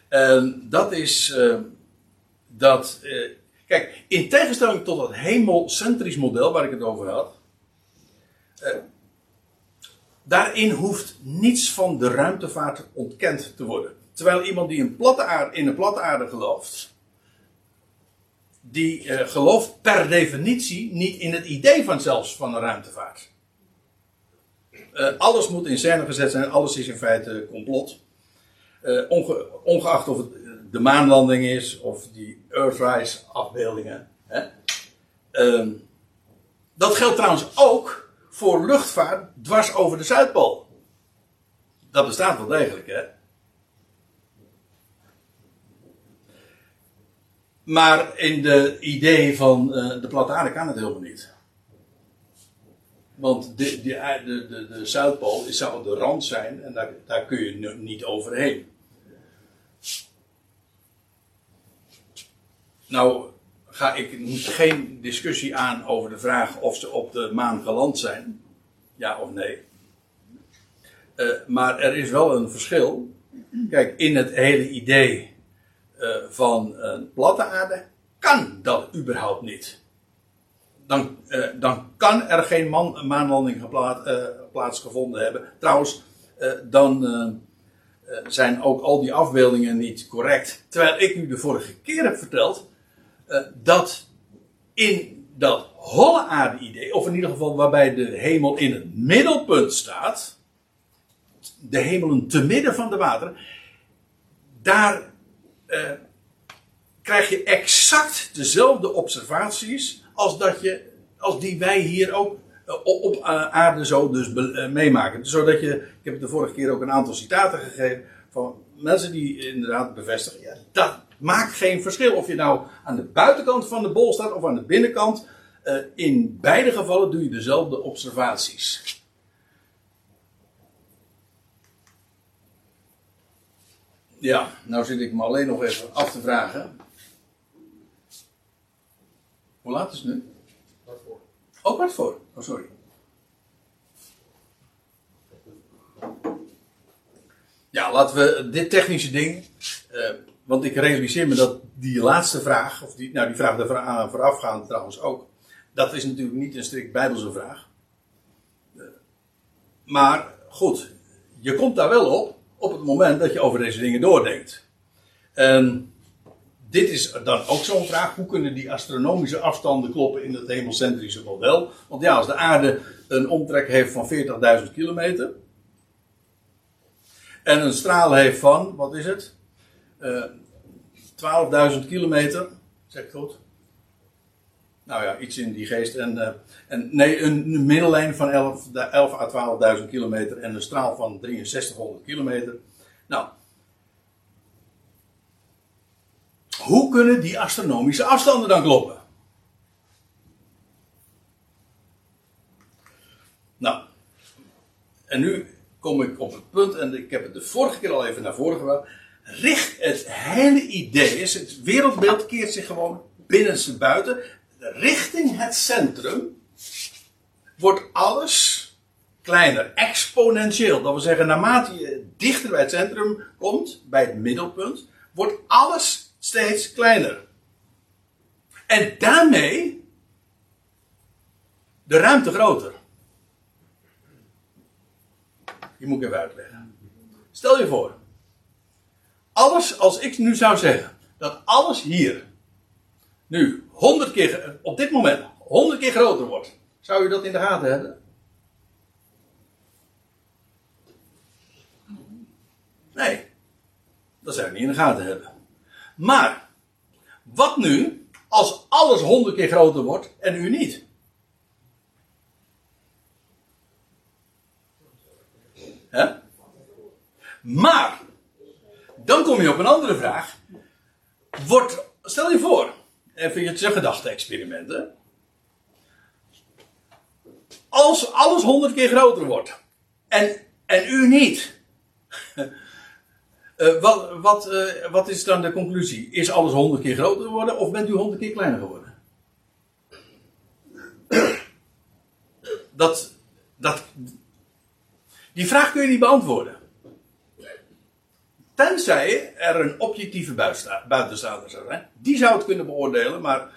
En dat is eh, dat. eh, kijk, in tegenstelling tot dat hemelcentrisch model waar ik het over had. eh, daarin hoeft niets van de ruimtevaart ontkend te worden. Terwijl iemand die een platte in een platte aarde gelooft. Die gelooft per definitie niet in het idee van zelfs van een ruimtevaart. Eh, alles moet in scène gezet zijn, alles is in feite complot. Eh, onge- ongeacht of het eh, de maanlanding is of die Earthrise afbeeldingen. Hè? Ehm, dat geldt trouwens ook voor luchtvaart dwars over de Zuidpool. Dat bestaat wel degelijk, hè? Maar in de idee van de platte aarde kan het helemaal niet. Want de, de, de, de, Zuidpool is, zou de rand zijn en daar, daar kun je niet overheen. Nou ga ik geen discussie aan over de vraag of ze op de maan geland zijn. Ja of nee. Eh, maar er is wel een verschil. Kijk, in het hele idee eh, van een platte aarde kan dat überhaupt niet. Dan, eh, dan kan er geen man, maanlanding geplaat, eh, plaatsgevonden hebben. Trouwens, eh, dan zijn ook al die afbeeldingen niet correct. Terwijl ik u de vorige keer heb verteld dat in dat holle aarde-idee, of in ieder geval waarbij de hemel in het middelpunt staat, de hemelen te midden van de wateren, daar krijg je exact dezelfde observaties als, dat je, als die wij hier ook eh, op, eh, aarde zo dus eh, meemaken. Zodat je, ik heb de vorige keer ook een aantal citaten gegeven van mensen die inderdaad bevestigen, ja, dat maakt geen verschil of je nou aan de buitenkant van de bol staat of aan de binnenkant. In beide gevallen doe je dezelfde observaties. Ja, nou zit ik me alleen nog even af te vragen. Hoe laat is het nu? Waarvoor? Oh, wat voor? Oh, sorry. Ja, laten we dit technische ding. eh, want ik realiseer me dat die laatste vraag, of die, nou die vraag daar aan voorafgaand trouwens ook. Dat is natuurlijk niet een strikt Bijbelse vraag. Eh, maar goed, je komt daar wel op op het moment dat je over deze dingen doordenkt. En dit is dan ook zo'n vraag. Hoe kunnen die astronomische afstanden kloppen in het hemelcentrische model? Want ja, als de aarde een omtrek heeft van 40.000 kilometer. En een straal heeft van, wat is het? Eh 12.000 kilometer. Zeg ik goed? Nou ja, iets in die geest. En, eh, en nee, een middellijn van 11, 11 à 12.000 kilometer en een straal van 6300 kilometer. Nou, hoe kunnen die astronomische afstanden dan kloppen? Nou, en nu kom ik op het punt, en ik heb het de vorige keer al even naar voren gebracht. richt, het hele idee is, het wereldbeeld keert zich gewoon binnenste buiten. Richting het centrum wordt alles kleiner, exponentieel. Dat wil zeggen, naarmate je dichter bij het centrum komt, bij het middelpunt, wordt alles steeds kleiner. En daarmee de ruimte groter. Die moet ik even uitleggen. Stel je voor, alles, als ik nu zou zeggen, dat alles hier nu 100 keer, op dit moment 100 keer groter wordt, zou je dat in de gaten hebben? Nee, dat zou je niet in de gaten hebben. Maar, wat nu als alles 100 keer groter wordt en u niet? Maar, dan kom je op een andere vraag. Wordt, stel je voor, even je gedachte-experimenten. Als alles honderd keer groter wordt en, en u niet. Uh, wat, wat, uh, wat is dan de conclusie? Is alles honderd keer groter geworden of bent u honderd keer kleiner geworden? Dat, dat, die vraag kun je niet beantwoorden. Tenzij er een objectieve buitenstaander zou zijn. Die zou het kunnen beoordelen, maar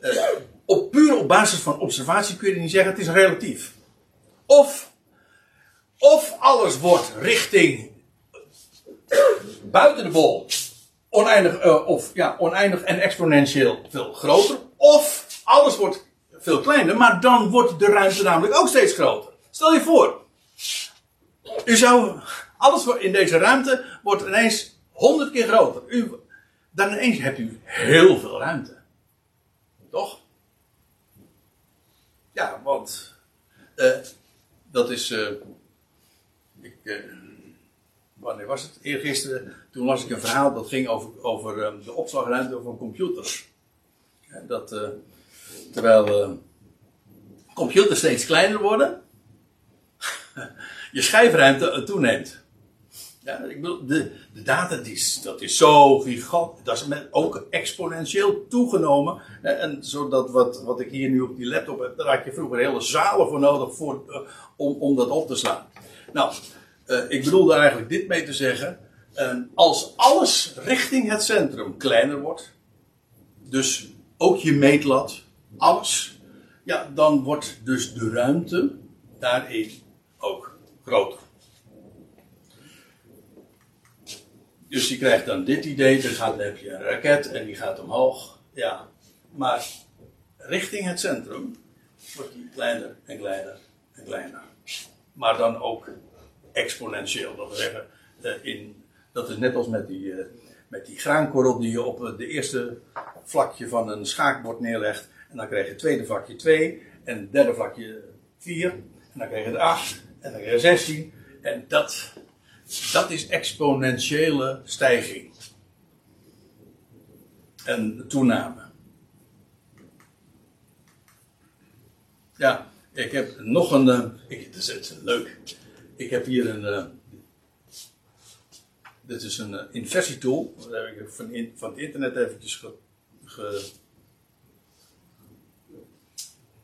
uh, op, puur op basis van observatie kun je niet zeggen, het is relatief. Of, of alles wordt richting buiten de bol oneindig, uh, of, ja, oneindig en exponentieel veel groter. Of alles wordt veel kleiner, maar dan wordt de ruimte namelijk ook steeds groter. Stel je voor, u zou alles in deze ruimte wordt ineens honderd keer groter. U, dan ineens hebt u heel veel ruimte. Toch? Ja, want uh, dat is. Uh, ik, wanneer was het? Eergisteren, toen las ik een verhaal dat ging over, over de opslagruimte van computers. Dat terwijl computers steeds kleiner worden, (laughs) je schijfruimte toeneemt. Ja, ik bedoel, de, de data, die dat is zo gigantisch. Dat is met, ook exponentieel toegenomen. En zodat wat, wat ik hier nu op die laptop heb, daar had je vroeger hele zalen voor nodig voor, om, om dat op te slaan. Nou, uh, ik bedoelde eigenlijk dit mee te zeggen. Uh, als alles richting het centrum kleiner wordt, dus ook je meetlat, alles, ja, dan wordt dus de ruimte daarin ook groter. Dus je krijgt dan dit idee, dan, gaat, dan heb je een raket en die gaat omhoog. Ja, maar richting het centrum wordt die kleiner en kleiner en kleiner. Maar dan ook exponentieel. Dat wil zeggen, eh, in, dat is net als met die, uh, met die graankorrel die je op eh, de eerste vlakje van een schaakbord neerlegt. En dan krijg je het tweede vlakje 2 en het derde vlakje 4. En dan krijg je het 8 en dan krijg je 16. En dat, dat is exponentiële stijging. En toename. Ja, ik heb nog een. Ik, is, het is leuk. Ik heb hier een. Uh, dit is een uh, inversietool. Dat heb ik van, van het internet eventjes ge, ge,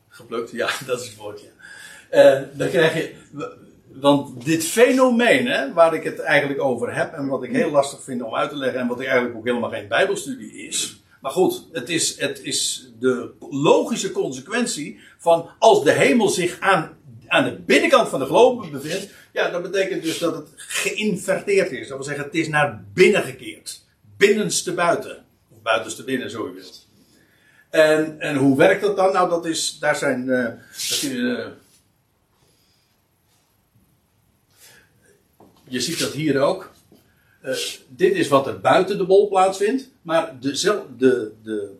geplukt. Ja, (laughs) dat is het woordje. dan krijg je want dit fenomeen, hè, waar ik het eigenlijk over heb en wat ik heel lastig vind om uit te leggen en wat eigenlijk ook helemaal geen Bijbelstudie is. Maar goed, het is, het is de logische consequentie van als de hemel zich aan, aan de binnenkant van de globe bevindt, ja, dat betekent dus dat het geïnverteerd is. Dat wil zeggen, het is naar binnen gekeerd. Binnenste buiten. Of buitenste binnen, zo je wilt. En, en hoe werkt dat dan? Nou, dat is, daar zijn, uh, dat, uh, je ziet dat hier ook. Uh, dit is wat er buiten de bol plaatsvindt. Maar de, de, de,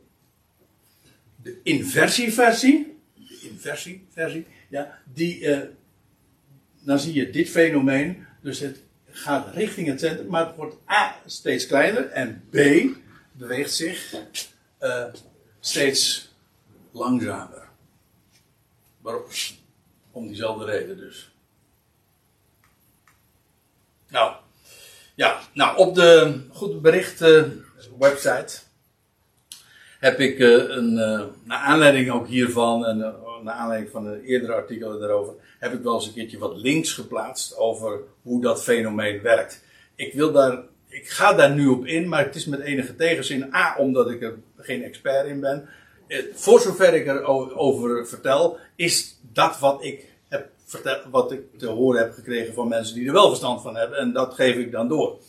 de inversieversie. De inversieversie. Ja, die, dan zie je dit fenomeen. Dus het gaat richting het centrum. Maar het wordt A steeds kleiner. En B beweegt zich uh, steeds langzamer. Waarom? Om diezelfde reden dus. Nou, Ja, nou op de Goed Bericht eh, website heb ik uh, een, naar aanleiding ook hiervan en naar aanleiding van een eerdere artikelen daarover, heb ik wel eens een keertje wat links geplaatst over hoe dat fenomeen werkt. Ik wil daar, ik ga daar nu op in, maar het is met enige tegenzin. A, omdat ik er geen expert in ben. Voor zover ik erover vertel, is dat wat ik wat ik te horen heb gekregen van mensen die er wel verstand van hebben. En dat geef ik dan door.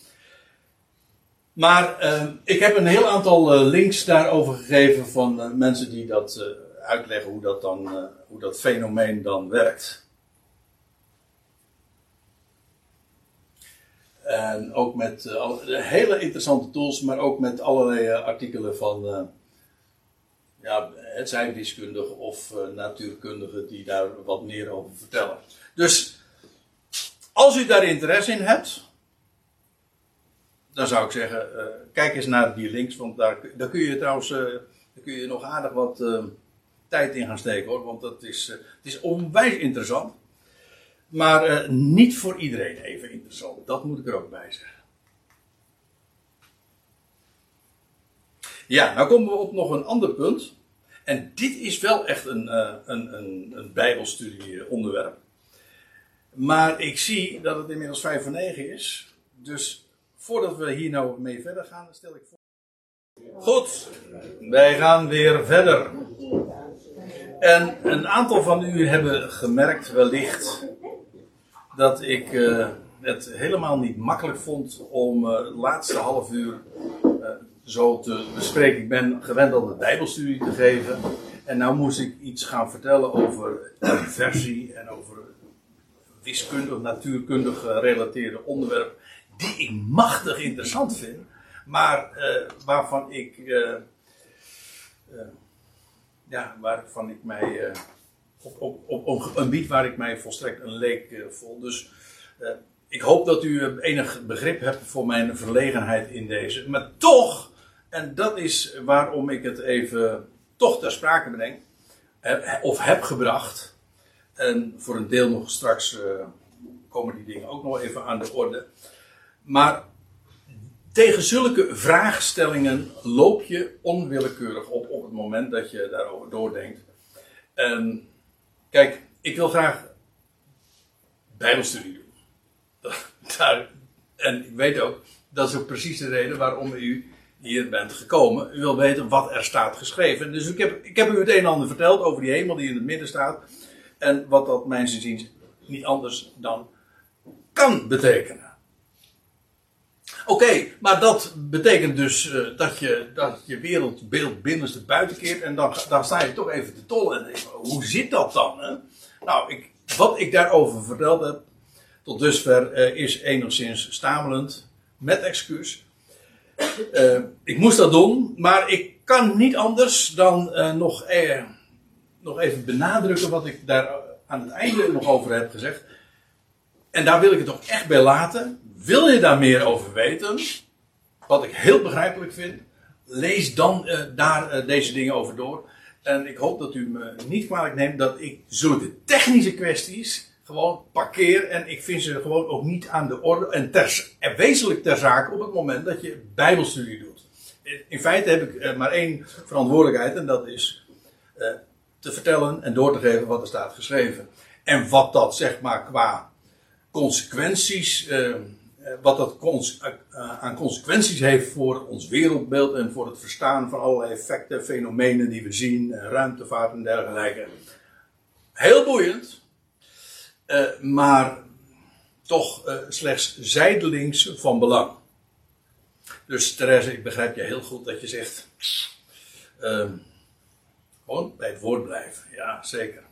Maar uh, ik heb een heel aantal uh, links daarover gegeven van mensen die dat uitleggen hoe dat, dan, hoe dat fenomeen dan werkt. En ook met hele interessante tools, maar ook met allerlei artikelen van ja, het zijn wiskundigen of natuurkundigen die daar wat meer over vertellen. Dus als u daar interesse in hebt, dan zou ik zeggen, kijk eens naar die links, want daar, daar kun je trouwens daar kun je nog aardig wat tijd in gaan steken hoor, want dat is, het is onwijs interessant. Maar niet voor iedereen even interessant, dat moet ik er ook bij zeggen. Ja, nou komen we op nog een ander punt. En dit is wel echt een, uh, een, een, een Bijbelstudie onderwerp. Maar ik zie dat het inmiddels 5 voor 9 is. Dus voordat we hier nou mee verder gaan, stel ik voor. Goed, wij gaan weer verder. En een aantal van u hebben gemerkt wellicht dat ik uh, het helemaal niet makkelijk vond om het laatste half uur zo te bespreken. Ik ben gewend om de Bijbelstudie te geven. En nou moest ik iets gaan vertellen over versie en over wiskundig, natuurkundig gerelateerde onderwerpen. Die ik machtig interessant vind. Maar waarvan ik. Uh, uh, ja, waarvan ik mij. Op, op, op, op, een gebied waar ik mij volstrekt een leek voel. Dus ik hoop dat u enig begrip hebt voor mijn verlegenheid in deze. Maar toch en dat is waarom ik het even toch ter sprake breng. Of heb gebracht. En voor een deel nog straks uh, komen die dingen ook nog even aan de orde. Maar tegen zulke vraagstellingen loop je onwillekeurig op op het moment dat je daarover doordenkt. En kijk, ik wil graag Bijbelstudie doen. (laughs) En ik weet ook, dat is ook precies de reden waarom u hier bent gekomen. U wil weten wat er staat geschreven. Dus ik heb, ik heb u het een en ander verteld over die hemel die in het midden staat. En wat dat mensen zien niet anders dan kan betekenen. Oké, maar dat betekent dus uh, dat, je, dat je wereldbeeld binnenste buiten keert. En dan, dan sta je toch even te tollen. Hoe zit dat dan? Hè? Nou, ik, wat ik daarover verteld heb, tot dusver uh, is enigszins stamelend. Met excuus. Uh, ik moest dat doen, maar ik kan niet anders dan nog, nog even benadrukken wat ik daar aan het einde nog over heb gezegd. En daar wil ik het toch echt bij laten. Wil je daar meer over weten, wat ik heel begrijpelijk vind, lees dan daar deze dingen over door. En ik hoop dat u me niet kwalijk neemt dat ik zulke technische kwesties gewoon parkeer en ik vind ze gewoon ook niet aan de orde en, ter, en wezenlijk ter zake op het moment dat je bijbelstudie doet. In feite heb ik eh, maar één verantwoordelijkheid en dat is te vertellen en door te geven wat er staat geschreven. En wat dat zeg maar qua consequenties, uh, wat dat cons aan consequenties heeft voor ons wereldbeeld en voor het verstaan van allerlei effecten, fenomenen die we zien, ruimtevaart en dergelijke. Heel boeiend. Maar toch slechts zijdelings van belang. Dus Therese, ik begrijp je heel goed dat je zegt. Uh, gewoon bij het woord blijven. Ja, zeker.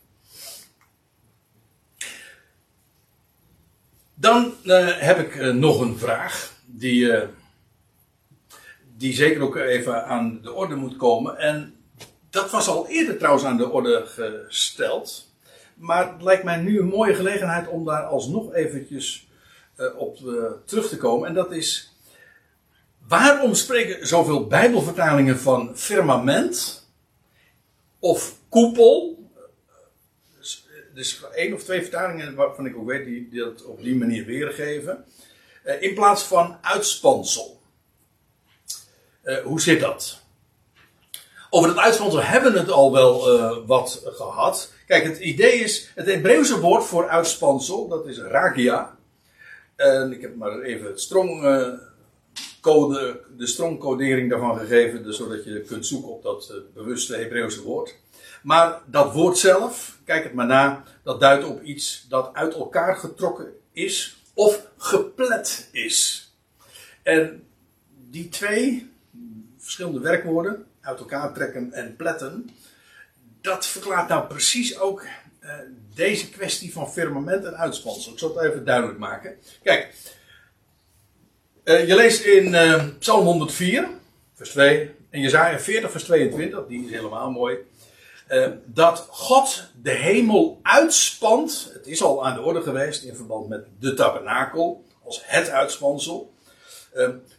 Dan heb ik nog een vraag. Die, die zeker ook even aan de orde moet komen. En dat was al eerder trouwens aan de orde gesteld. Maar het lijkt mij nu een mooie gelegenheid om daar alsnog eventjes op terug te komen. En dat is, waarom spreken zoveel bijbelvertalingen van firmament of koepel? Dus, één of twee vertalingen waarvan ik ook weet die, dat op die manier weergeven. eh, in plaats van uitspansel. Eh, hoe zit dat? Over het uitspansel hebben we het al wel uh, wat gehad. Kijk, het idee is, het Hebreeuwse woord voor uitspansel, dat is ragia. En ik heb maar even code, de strongcodering daarvan gegeven, dus zodat je kunt zoeken op dat bewuste Hebreeuwse woord. Maar dat woord zelf, kijk het maar na, dat duidt op iets dat uit elkaar getrokken is of geplet is. En die twee verschillende werkwoorden, uit elkaar trekken en pletten, dat verklaart nou precies ook uh, deze kwestie van firmament en uitspansel. Ik zal het even duidelijk maken. Kijk, uh, je leest in uh, Psalm 104, vers 2, en Jezaja 40, vers 22, die is helemaal mooi. Dat God de hemel uitspant. Het is al aan de orde geweest in verband met de tabernakel, als het uitspansel.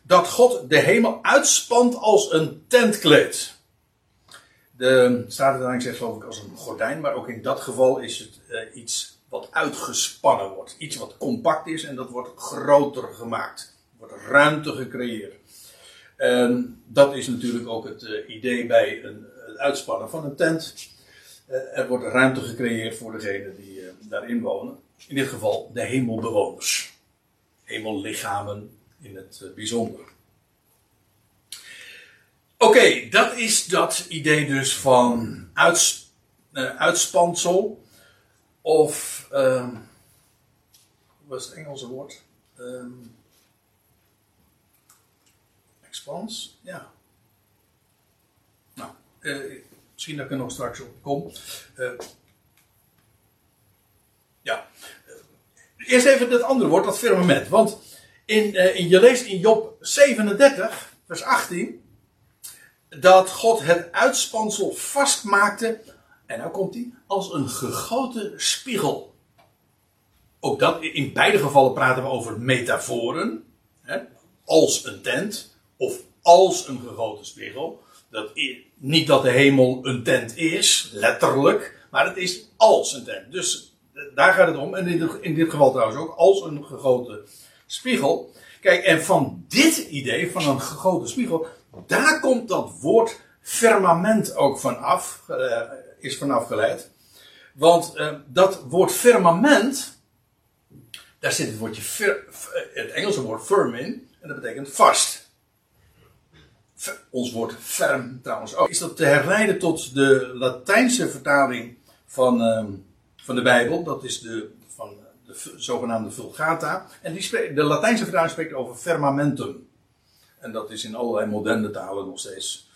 dat God de hemel uitspant als een tentkleed. De Statenvertaling zegt geloof ik als een gordijn, maar ook in dat geval is het uh, iets wat uitgespannen wordt. Iets wat compact is en dat wordt groter gemaakt. Wordt ruimte gecreëerd. En dat is natuurlijk ook het idee bij een, uitspannen van een tent. Uh, er wordt ruimte gecreëerd voor degenen die daarin wonen. In dit geval de hemelbewoners. Hemellichamen in het bijzonder. Oké, dat is dat idee dus van uits, uitspansel. Of, uh, wat is het Engelse woord? Um, expans, ja. Uh, misschien dat ik er nog straks op kom. Uh, ja. Eerst even het andere woord, dat firmament. Want in, in, je leest in Job 37, vers 18 dat God het uitspansel vastmaakte, en nou komt hij, als een gegoten spiegel. Ook dat, in beide gevallen praten we over metaforen. Hè, als een tent, of als een gegoten spiegel. Dat, niet dat de hemel een tent is, letterlijk, maar het is als een tent. Dus daar gaat het om. En in dit, in dit geval trouwens ook als een gegoten spiegel. Kijk, en van dit idee, van een gegoten spiegel, daar komt dat woord firmament ook vanaf, uh, is vanaf geleid. Want uh, dat woord firmament, daar zit het woordje, fir, het Engelse woord firm in, en dat betekent vast. Ons woord firm trouwens ook. Is dat te herleiden tot de Latijnse vertaling van, uh, van de Bijbel, dat is de, van de zogenaamde Vulgata. En die spreekt, de Latijnse vertaling spreekt over firmamentum. En dat is in allerlei moderne talen nog steeds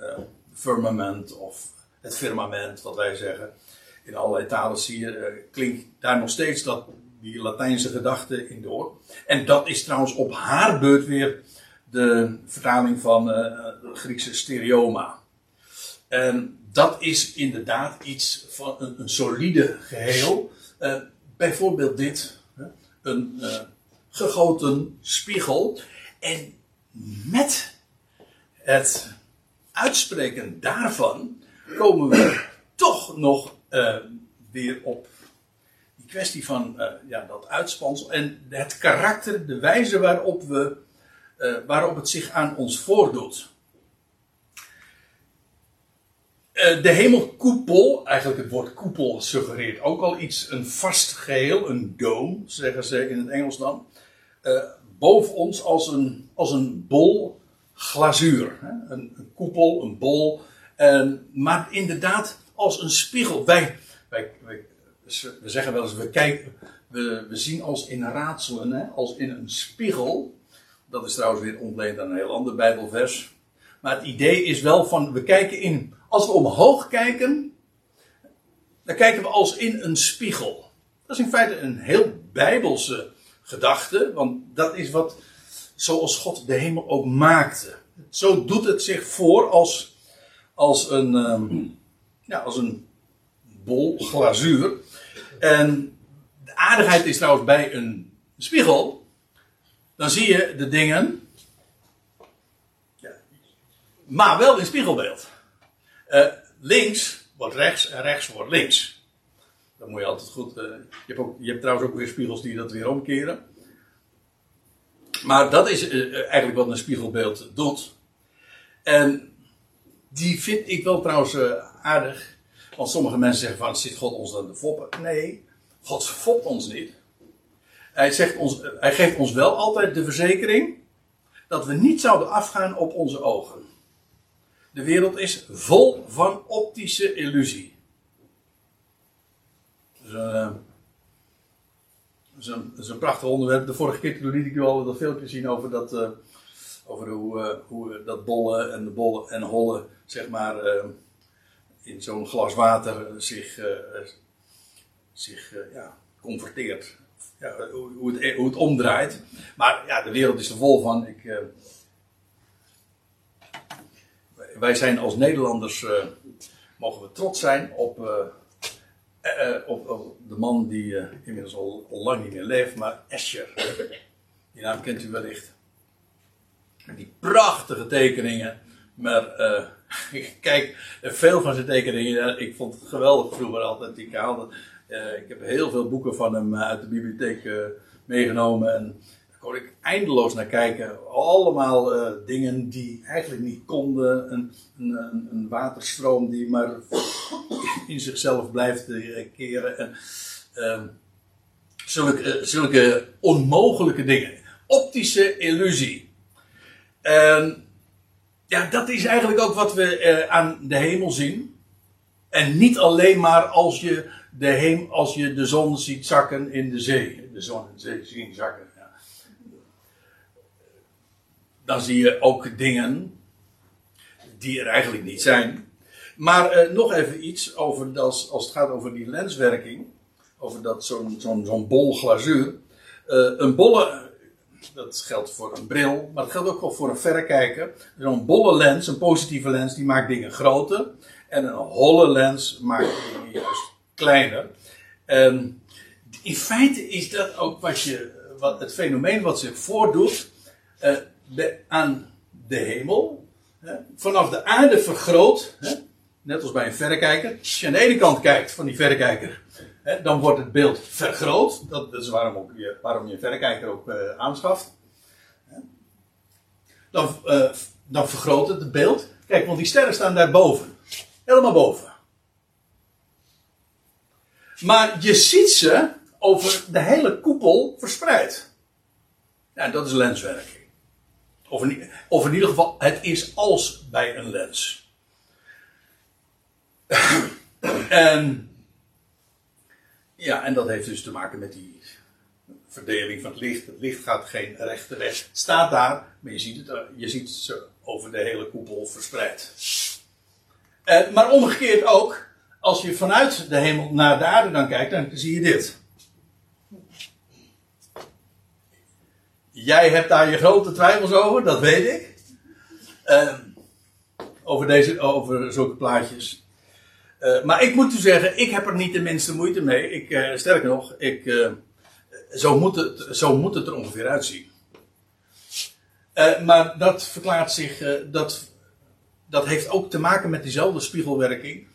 uh, firmament of het firmament, wat wij zeggen. In allerlei talen zie je, uh, klinkt daar nog steeds dat, die Latijnse gedachte in door. En dat is trouwens op haar beurt weer de vertaling van uh, de Griekse stereoma. En dat is inderdaad iets van een, een solide geheel. Uh, bijvoorbeeld dit: een gegoten spiegel. En met het uitspreken daarvan komen we toch nog weer op die kwestie van ja, dat uitspansel en het karakter, de wijze waarop, we, uh, waarop het zich aan ons voordoet. de hemelkoepel, eigenlijk het woord koepel suggereert ook al iets, een vast geheel, een dome, zeggen ze in het Engels dan boven ons als een, als een bol glazuur. Hè? Een, een, koepel, een bol. Maar inderdaad als een spiegel. Wij, wij, wij, we zeggen wel eens, we, kijken, we, we zien als in raadselen, hè? als in een spiegel. Dat is trouwens weer ontleend aan een heel ander Bijbelvers. Maar het idee is wel van, we kijken in, als we omhoog kijken, dan kijken we als in een spiegel. Dat is in feite een heel bijbelse gedachte, want dat is wat, zoals God de hemel ook maakte. Zo doet het zich voor als, als, een, um, ja, als een bol glazuur. En de aardigheid is trouwens bij een spiegel, dan zie je de dingen, maar wel in spiegelbeeld. Uh, links wordt rechts en rechts wordt links. Dan moet je altijd goed. Uh, je, hebt ook, je hebt trouwens ook weer spiegels die dat weer omkeren. Maar dat is eh, eigenlijk wat een spiegelbeeld doet. En die vind ik wel trouwens eh, aardig. Want sommige mensen zeggen van, zit God ons dan de foppen? Nee, God fopt ons niet. Hij, zegt ons, hij geeft ons wel altijd de verzekering dat we niet zouden afgaan op onze ogen. De wereld is vol van optische illusie. Dat, is is een prachtig onderwerp. De vorige keer liet ik u al dat filmpje zien over dat, uh, over hoe, uh, hoe dat bollen en de bollen en hollen, zeg maar, in zo'n glas water zich, zich ja, converteert. Hoe, het, hoe het omdraait. Maar ja, de wereld is er vol van. Ik, wij zijn als Nederlanders, uh, mogen we trots zijn op, uh, op, op, de man die inmiddels al, lang niet meer leeft, maar Escher. Die naam kent u wellicht. Die prachtige tekeningen. Maar (laughs) kijk veel van zijn tekeningen. Ik vond het geweldig vroeger altijd. Ik, haalde, ik heb heel veel boeken van hem uit de bibliotheek meegenomen. En kon ik eindeloos naar kijken. Allemaal dingen die eigenlijk niet konden. Een, een, een, waterstroom die maar in zichzelf blijft keren. En, uh, zulke, zulke onmogelijke dingen. Optische illusie. En ja, dat is eigenlijk ook wat we aan de hemel zien. En niet alleen maar als je de, als je de zon ziet zakken in de zee. De zon en de zee zien zakken dan zie je ook dingen die er eigenlijk niet zijn. Maar uh, nog even iets over dat, als het gaat over die lenswerking, over dat zo'n zo'n zo'n bol glazuur. Uh, een bolle, dat geldt voor een bril, maar dat geldt ook wel voor een verrekijker. Zo'n bolle lens, een positieve lens, die maakt dingen groter. En een holle lens maakt dingen juist kleiner. En in feite is dat ook wat je, wat het fenomeen wat zich voordoet. De, aan de hemel. Hè, vanaf de aarde vergroot. Hè, net als bij een verrekijker. Als je aan de ene kant kijkt van die verrekijker. Hè, dan wordt het beeld vergroot. Dat, is waarom, ook je, waarom je een verrekijker ook uh, aanschaft. Dan, uh, dan vergroot het beeld. Kijk, want die sterren staan daar boven. Helemaal boven. Maar je ziet ze over de hele koepel verspreid. Ja, dat is lenswerking. Of in, ieder geval, het is als bij een lens. (coughs) en, ja, en dat heeft dus te maken met die verdeling van het licht. Het licht gaat geen rechte weg. Staat daar, maar je ziet het, je ziet zo over de hele koepel verspreid. Uh, maar omgekeerd ook, als je vanuit de hemel naar de aarde dan kijkt, dan zie je dit. Jij hebt daar je grote twijfels over, dat weet ik. Uh, over, deze, over zulke plaatjes. Uh, maar ik moet u zeggen, ik heb er niet de minste moeite mee. Ik, uh, sterker nog, ik, uh, zo, moet het, zo moet het er ongeveer uitzien. maar dat verklaart zich, dat, dat heeft ook te maken met diezelfde spiegelwerking.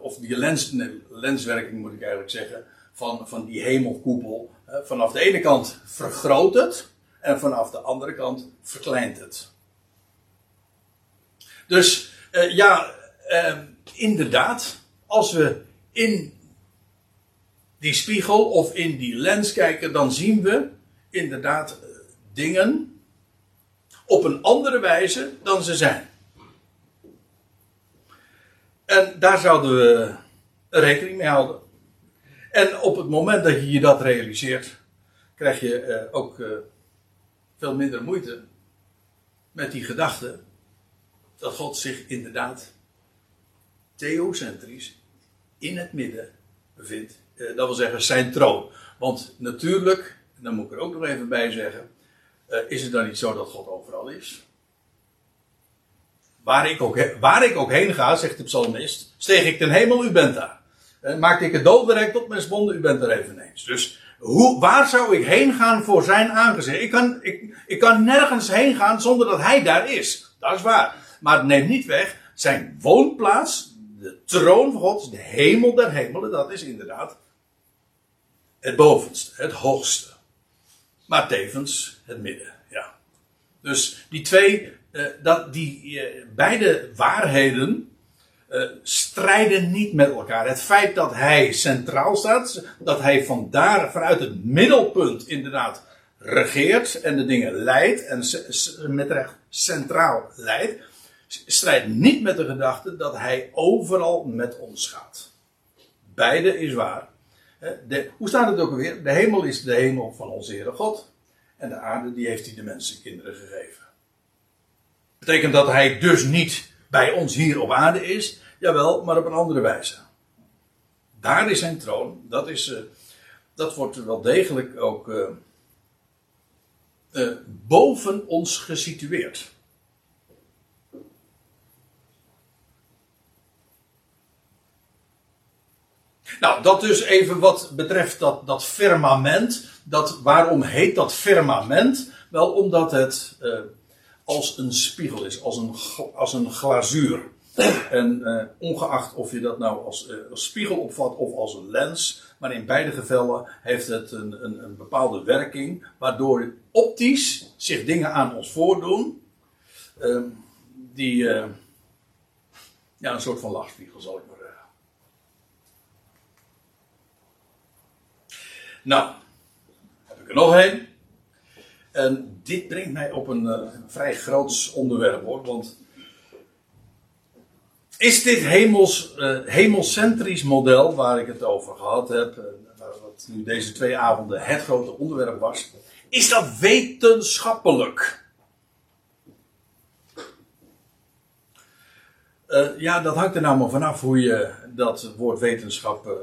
Of die lens, lenswerking moet ik eigenlijk zeggen. Van, van die hemelkoepel. vanaf de ene kant vergroot het. En vanaf de andere kant verkleint het. Dus uh, ja, inderdaad, als we in die spiegel of in die lens kijken, dan zien we inderdaad dingen op een andere wijze dan ze zijn. En daar zouden we rekening mee houden. En op het moment dat je je dat realiseert, krijg je ook veel minder moeite met die gedachte dat God zich inderdaad theocentrisch in het midden bevindt. Eh, dat wil zeggen zijn troon. Want natuurlijk, dan moet ik er ook nog even bij zeggen, eh, is het dan niet zo dat God overal is? Waar ik, ook, waar ik ook heen ga, zegt de psalmist, steeg ik ten hemel, u bent daar. Eh, maak ik het doodbereikt op mijn sponden, u bent er eveneens. Dus hoe, waar zou ik heen gaan voor zijn aangezicht? Ik kan, ik, ik kan nergens heen gaan zonder dat hij daar is. Dat is waar. Maar neemt niet weg, zijn woonplaats, de troon van God, de hemel der hemelen, dat is inderdaad het bovenste, het hoogste. Maar tevens het midden, ja. Dus die twee, uh, dat, die uh, beide waarheden uh, strijden niet met elkaar. Het feit dat hij centraal staat, dat hij vandaar vanuit het middelpunt inderdaad regeert en de dingen leidt en met recht centraal leidt, strijdt niet met de gedachte dat hij overal met ons gaat. Beide is waar. De, hoe staat het ook alweer? De hemel is de hemel van onze Heere God. En de aarde die heeft hij de mensenkinderen gegeven. Betekent dat hij dus niet bij ons hier op aarde is? Jawel, maar op een andere wijze. Daar is zijn troon. Dat, is, uh, dat wordt wel degelijk ook uh, uh, boven ons gesitueerd. Nou, dat dus even wat betreft dat, dat firmament. Dat, waarom heet dat firmament? Wel omdat het als een spiegel is, als een, als een glazuur. En uh, ongeacht of je dat nou als, uh, als, spiegel opvat of als een lens, maar in beide gevallen heeft het een, een, een bepaalde werking, waardoor optisch zich dingen aan ons voordoen, uh, die ja, een soort van lachspiegel zal ik maar zeggen. Nou, heb ik er nog een. En dit brengt mij op een uh, vrij groot onderwerp hoor. Want is dit hemels, uh, hemelcentrisch model waar ik het over gehad heb, uh, wat nu deze twee avonden het grote onderwerp was, is dat wetenschappelijk? ja, dat hangt er nou maar vanaf hoe je dat woord wetenschap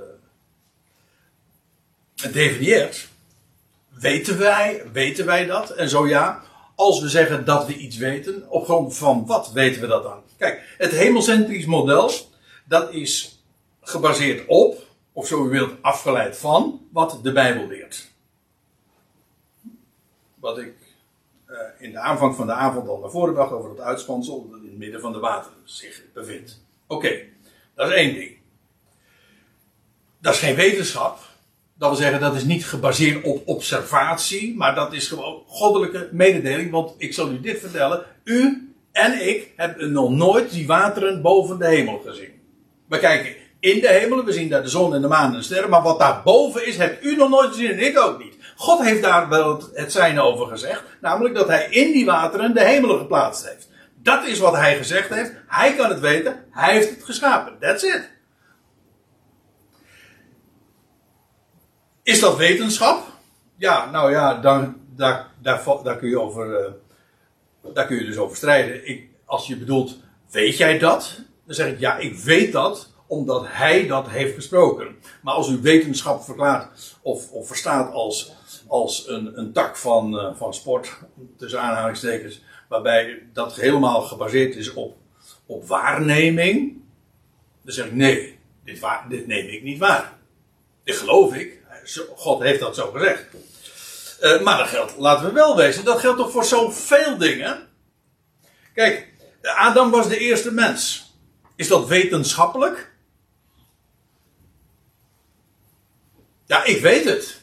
definieert. Weten wij, weten wij dat? En zo ja, als we zeggen dat we iets weten, op grond van wat weten we dat dan? Kijk, het hemelcentrisch model, dat is gebaseerd op, of zo u wilt, afgeleid van, wat de Bijbel leert. Wat ik uh, in de aanvang van de avond al naar voren bracht over het uitspansel dat in het midden van de water zich bevindt. Oké, dat is één ding. Dat is geen wetenschap, dat wil zeggen, dat is niet gebaseerd op observatie, maar dat is gewoon goddelijke mededeling. Want ik zal u dit vertellen: u en ik hebben nog nooit die wateren boven de hemel gezien. We kijken in de hemel, we zien daar de zon en de maan en de sterren, maar wat daar boven is, hebt u nog nooit gezien en ik ook niet. God heeft daar wel het zijn over gezegd, namelijk dat hij in die wateren de hemelen geplaatst heeft. Dat is wat hij gezegd heeft. Hij kan het weten, hij heeft het geschapen. That's it. Is dat wetenschap? Ja, nou ja, dan, daar, daar, daar, kun je over, uh, daar kun je dus over strijden. Ik, als je bedoelt, weet jij dat? Dan zeg ik ja, ik weet dat, omdat hij dat heeft gesproken. Maar als u wetenschap verklaart of, of verstaat als, als een, een tak van, uh, van sport, tussen aanhalingstekens, waarbij dat helemaal gebaseerd is op, op waarneming, dan zeg ik nee, dit, waar, dit neem ik niet waar. Dit geloof ik, God heeft dat zo gezegd. Uh, maar dat geldt, laten we wel wezen, dat geldt toch voor zoveel dingen. Kijk, Adam was de eerste mens. Is dat wetenschappelijk? Ja, ik weet het.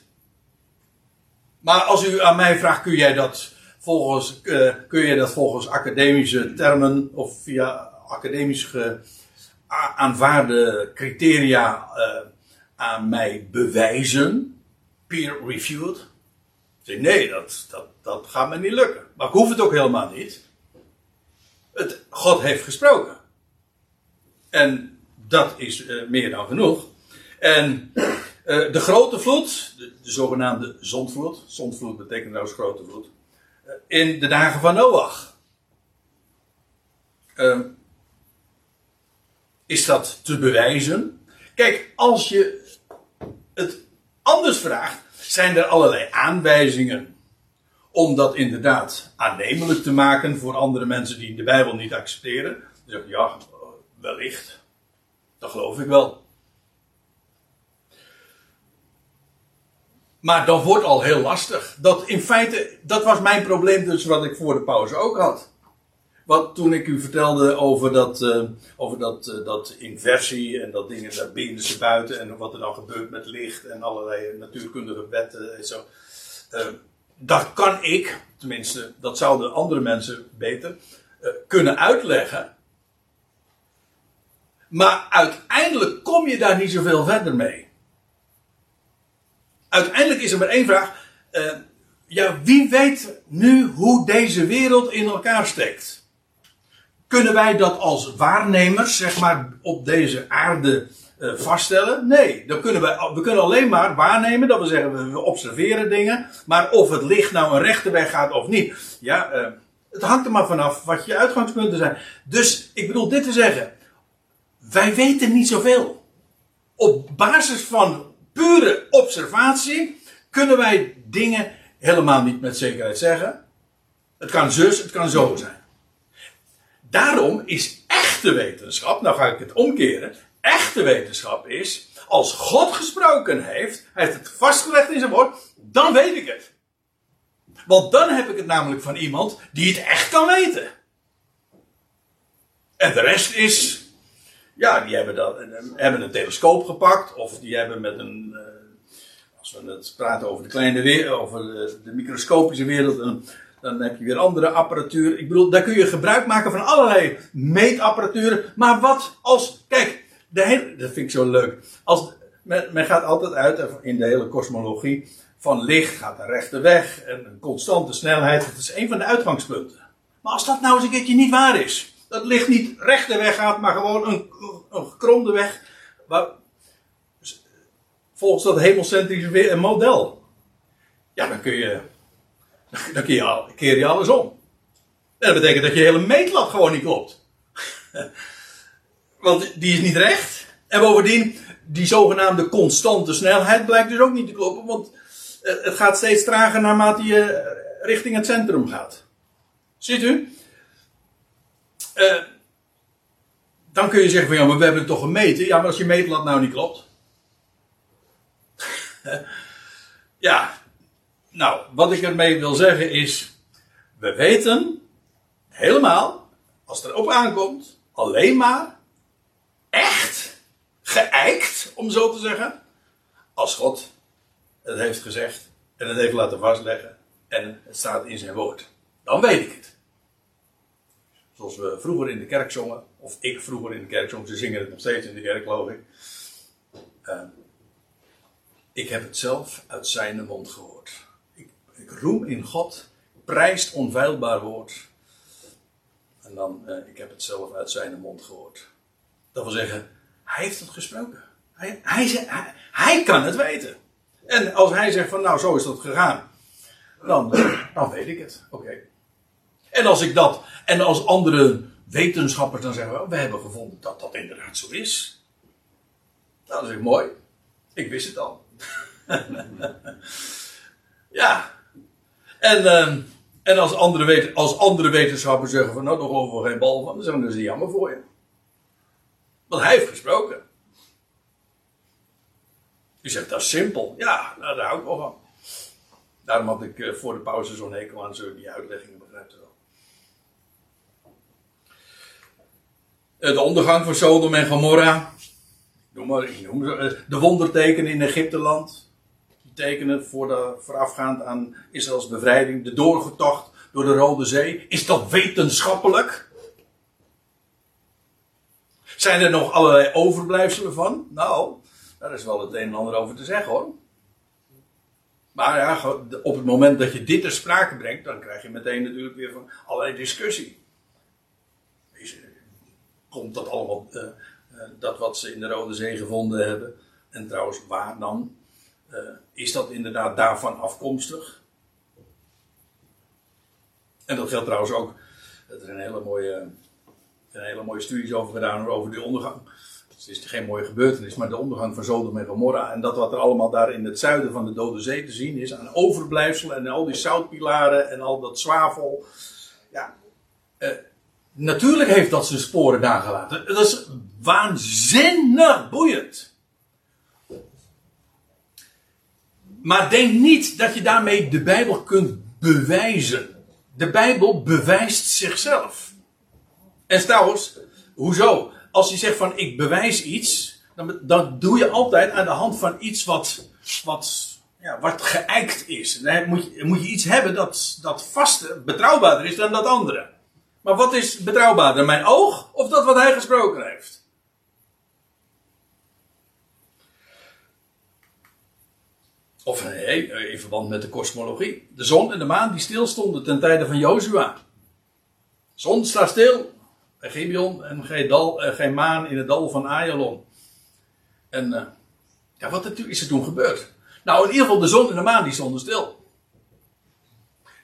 Maar als u aan mij vraagt, kun jij dat volgens, uh, kun je dat volgens academische termen of via academisch aanvaarde criteria uh, aan mij bewijzen, peer-reviewed. Zeg, nee, dat, dat, dat gaat me niet lukken. Maar ik hoef het ook helemaal niet. Het, God heeft gesproken. En dat is uh, meer dan genoeg. En uh, de grote vloed, de, de, zogenaamde zondvloed, zondvloed betekent trouwens grote vloed, uh, in de dagen van Noach. is dat te bewijzen? Kijk, als je het anders vraagt, zijn er allerlei aanwijzingen om dat inderdaad aannemelijk te maken voor andere mensen die de Bijbel niet accepteren. Dan zeg ik, ja, wellicht. Dat geloof ik wel. Maar dat wordt al heel lastig. Dat in feite, dat was mijn probleem dus wat ik voor de pauze ook had. Wat toen ik u vertelde over dat, uh, over dat, uh, dat inversie en dat dingen daar binnen ze buiten en wat er dan gebeurt met licht en allerlei natuurkundige wetten en zo. Uh, dat kan ik, tenminste, dat zouden andere mensen beter kunnen uitleggen. Maar uiteindelijk kom je daar niet zoveel verder mee. Uiteindelijk is er maar één vraag. Ja, wie weet nu hoe deze wereld in elkaar steekt? Kunnen wij dat als waarnemers, zeg maar, op deze aarde uh, vaststellen? Nee, dan kunnen we, we kunnen alleen maar waarnemen, dat we zeggen, we observeren dingen. Maar of het licht nou een rechte weg gaat of niet, ja, uh, het hangt er maar vanaf wat je uitgangspunten zijn. Dus ik bedoel dit te zeggen, wij weten niet zoveel. Op basis van pure observatie kunnen wij dingen helemaal niet met zekerheid zeggen. Het kan zus, het kan zo zijn. Daarom is echte wetenschap, nou ga ik het omkeren. Echte wetenschap is, als God gesproken heeft, hij heeft het vastgelegd in zijn woord, dan weet ik het. Want dan heb ik het namelijk van iemand die het echt kan weten. En de rest is, ja, die hebben, dat, hebben een telescoop gepakt, of die hebben met een, eh, als we het praten over de kleine wereld, over de, microscopische wereld, dan, dan heb je weer andere apparatuur. Ik bedoel, daar kun je gebruik maken van allerlei meetapparatuur. Maar wat als, kijk, de dat vind ik zo leuk. Als, men, gaat altijd uit in de hele kosmologie van licht gaat een rechte weg en een constante snelheid. Dat is een van de uitgangspunten. Maar als dat nou eens een keertje niet waar is, dat licht niet rechte weg gaat, maar gewoon een, een gekromde weg, waar, volgens dat hemocentrische model. Ja, dan kun je, (laughs) dan kun je, keer je alles om. Dat betekent dat je hele meetlat gewoon niet klopt. (laughs) Want die is niet recht. En bovendien, die zogenaamde constante snelheid blijkt dus ook niet te kloppen, want eh, het gaat steeds trager naarmate je richting het centrum gaat. Ziet u? Uh, dan kun je zeggen van ja, maar we hebben het toch gemeten. Ja, maar als je meetlat nou niet klopt. (laughs) ja, nou, wat ik ermee wil zeggen is, we weten helemaal, als het erop aankomt, alleen maar echt geëikt, om zo te zeggen, als God het heeft gezegd en het heeft laten vastleggen en het staat in zijn woord. Dan weet ik het. Zoals we vroeger in de kerk zongen, of ik vroeger in de kerk zong, ze zingen het nog steeds in de kerk, geloof ik. Uh, ik heb het zelf uit zijn mond gehoord. Roem in God, prijst onveilbaar woord. En dan, uh, ik heb het zelf uit zijn mond gehoord. Dat wil zeggen, hij heeft het gesproken. Hij, hij, hij, kan het weten. En als hij zegt van nou zo is dat gegaan, dan, dan weet ik het. Oké. En als ik dat, en als andere wetenschappers dan zeggen, oh, we hebben gevonden dat dat inderdaad zo is. Nou, dat is mooi. Ik wist het al. (laughs) ja. En, uh, en als, andere weten, als andere wetenschappers zeggen van nou, geloven we geen bal van, dan zeggen ze jammer voor je. Want hij heeft gesproken. Je zegt, dat is simpel. Ja, nou, daar hou ik wel van. Daarom had ik uh, voor de pauze zo'n hekel aan zo die uitleggingen, begrijpt u wel. Uh, de ondergang van Sodom en Gomorra. Noem maar, uh, de wondertekenen in Egypteland. Tekenen voor de, voorafgaand aan Israëls bevrijding. De doorgetocht door de Rode Zee. Is dat wetenschappelijk? Zijn er nog allerlei overblijfselen van? Nou, daar is wel het een en ander over te zeggen hoor. Maar ja, op het moment dat je dit ter sprake brengt, dan krijg je meteen natuurlijk weer van allerlei discussie. Komt dat allemaal, uh, uh, dat wat ze in de Rode Zee gevonden hebben, en trouwens waar dan? Uh, is dat inderdaad daarvan afkomstig? En dat geldt trouwens ook, er zijn hele mooie, een hele mooie studies over gedaan over die ondergang het is geen mooie gebeurtenis, maar de ondergang van Sodom en Gomorra. En dat wat er allemaal daar in het zuiden van de Dode Zee te zien is. Aan overblijfselen en al die zoutpilaren en al dat zwavel. Ja, eh, natuurlijk heeft dat zijn sporen daar gelaten. Dat is waanzinnig boeiend. Maar denk niet dat je daarmee de Bijbel kunt bewijzen. De Bijbel bewijst zichzelf. En trouwens, hoezo? als je zegt van ik bewijs iets, dan, dan doe je altijd aan de hand van iets wat, wat ja, wat geëikt is. Dan moet je, moet je iets hebben dat, dat vast, betrouwbaarder is dan dat andere. Maar wat is betrouwbaarder? Mijn oog of dat wat hij gesproken heeft? Of nee, in verband met de kosmologie. De zon en de maan die stilstonden ten tijde van Jozua. Zon staat stil. En Gibeon en geen, dal, geen maan in het dal van Ayalon. En ja, wat is er toen gebeurd? Nou, in ieder geval de zon en de maan die stonden stil.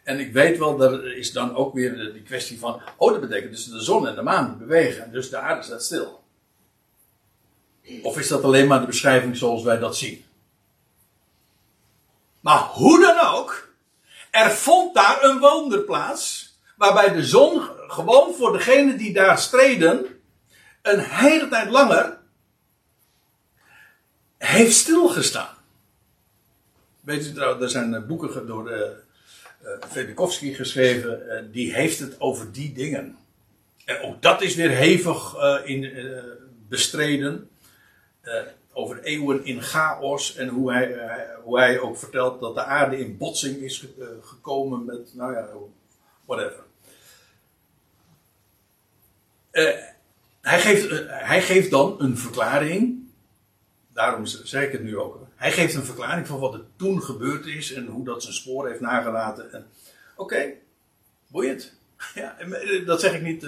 En ik weet wel, er is dan ook weer de, kwestie van, oh dat betekent dus de zon en de maan die bewegen. Dus de aarde staat stil. Of is dat alleen maar de beschrijving zoals wij dat zien? Maar hoe dan ook, er vond daar een wonder plaats. Waarbij de zon gewoon voor degene die daar streden. een hele tijd langer. heeft stilgestaan. Weet u trouwens, er zijn eh, boeken door uh, Velikovsky geschreven. Uh, die heeft het over die dingen. En ook dat is weer hevig in, bestreden over eeuwen in chaos en hoe hij, uh, hoe hij ook vertelt dat de aarde in botsing is ge uh, gekomen met, nou ja, whatever. Uh, hij, geeft, hij geeft dan een verklaring, daarom zeg ik het nu ook. Hij geeft een verklaring van wat er toen gebeurd is en hoe dat zijn spoor heeft nagelaten. Oké, boeiend. (laughs) Ja, dat zeg ik niet,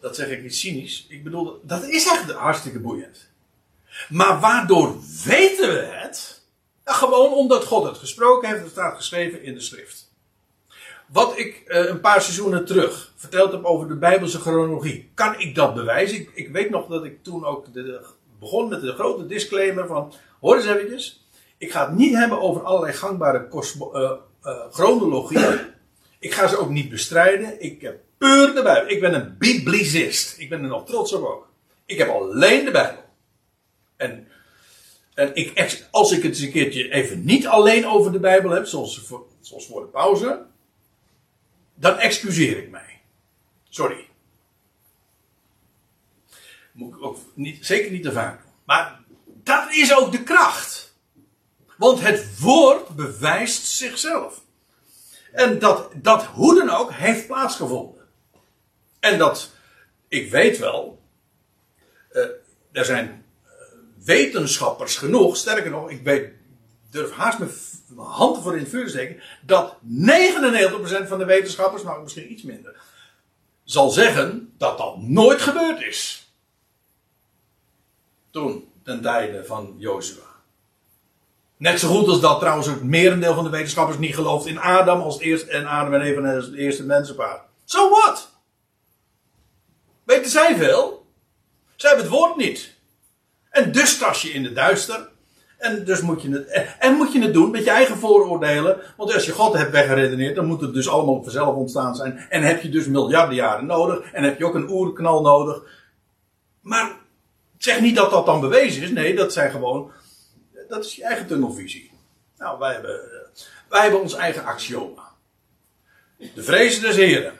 dat zeg ik niet cynisch. Ik bedoel, dat is echt hartstikke boeiend. Maar waardoor weten we het? Gewoon omdat God het gesproken heeft, het staat geschreven in de schrift. Wat ik uh, een paar seizoenen terug verteld heb over de Bijbelse chronologie, kan ik dat bewijzen? Ik, ik weet nog dat ik toen ook begon met de grote disclaimer van, hoor eens eventjes, ik ga het niet hebben over allerlei gangbare uh, uh, chronologieën. Ik ga ze ook niet bestrijden. Ik heb puur de Bijbel. Ik ben een biblicist. Ik ben er nog trots op ook. Ik heb alleen de Bijbel. En, en ik, als ik het eens een keertje even niet alleen over de Bijbel heb, zoals voor, zoals voor de pauze, dan excuseer ik mij. Sorry. Moet ik ook niet, zeker niet te vaak doen. Maar dat is ook de kracht. Want het woord bewijst zichzelf. En dat, dat hoe dan ook heeft plaatsgevonden. En dat, ik weet wel, uh, er zijn wetenschappers genoeg, sterker nog, ik weet, durf haast mijn hand voor in het vuur te steken, dat 99% van de wetenschappers, nou misschien iets minder, zal zeggen dat dat nooit gebeurd is. Toen, ten tijde van Jozua. Net zo goed als dat trouwens het merendeel van de wetenschappers niet gelooft in Adam als eerste, en Adam en Eva als het eerste mensenpaar. So what? Weten zij veel? Zij hebben het woord niet. En dus tas je in de duister. En dus moet je het, en moet je het doen met je eigen vooroordelen. Want als je God hebt weggeredeneerd, dan moet het dus allemaal vanzelf ontstaan zijn. En heb je dus miljarden jaren nodig. En heb je ook een oerknal nodig. Maar zeg niet dat dat dan bewezen is. Nee, dat zijn gewoon, dat is je eigen tunnelvisie. Nou, wij hebben, wij hebben ons eigen axioma. De vrezen des Heren.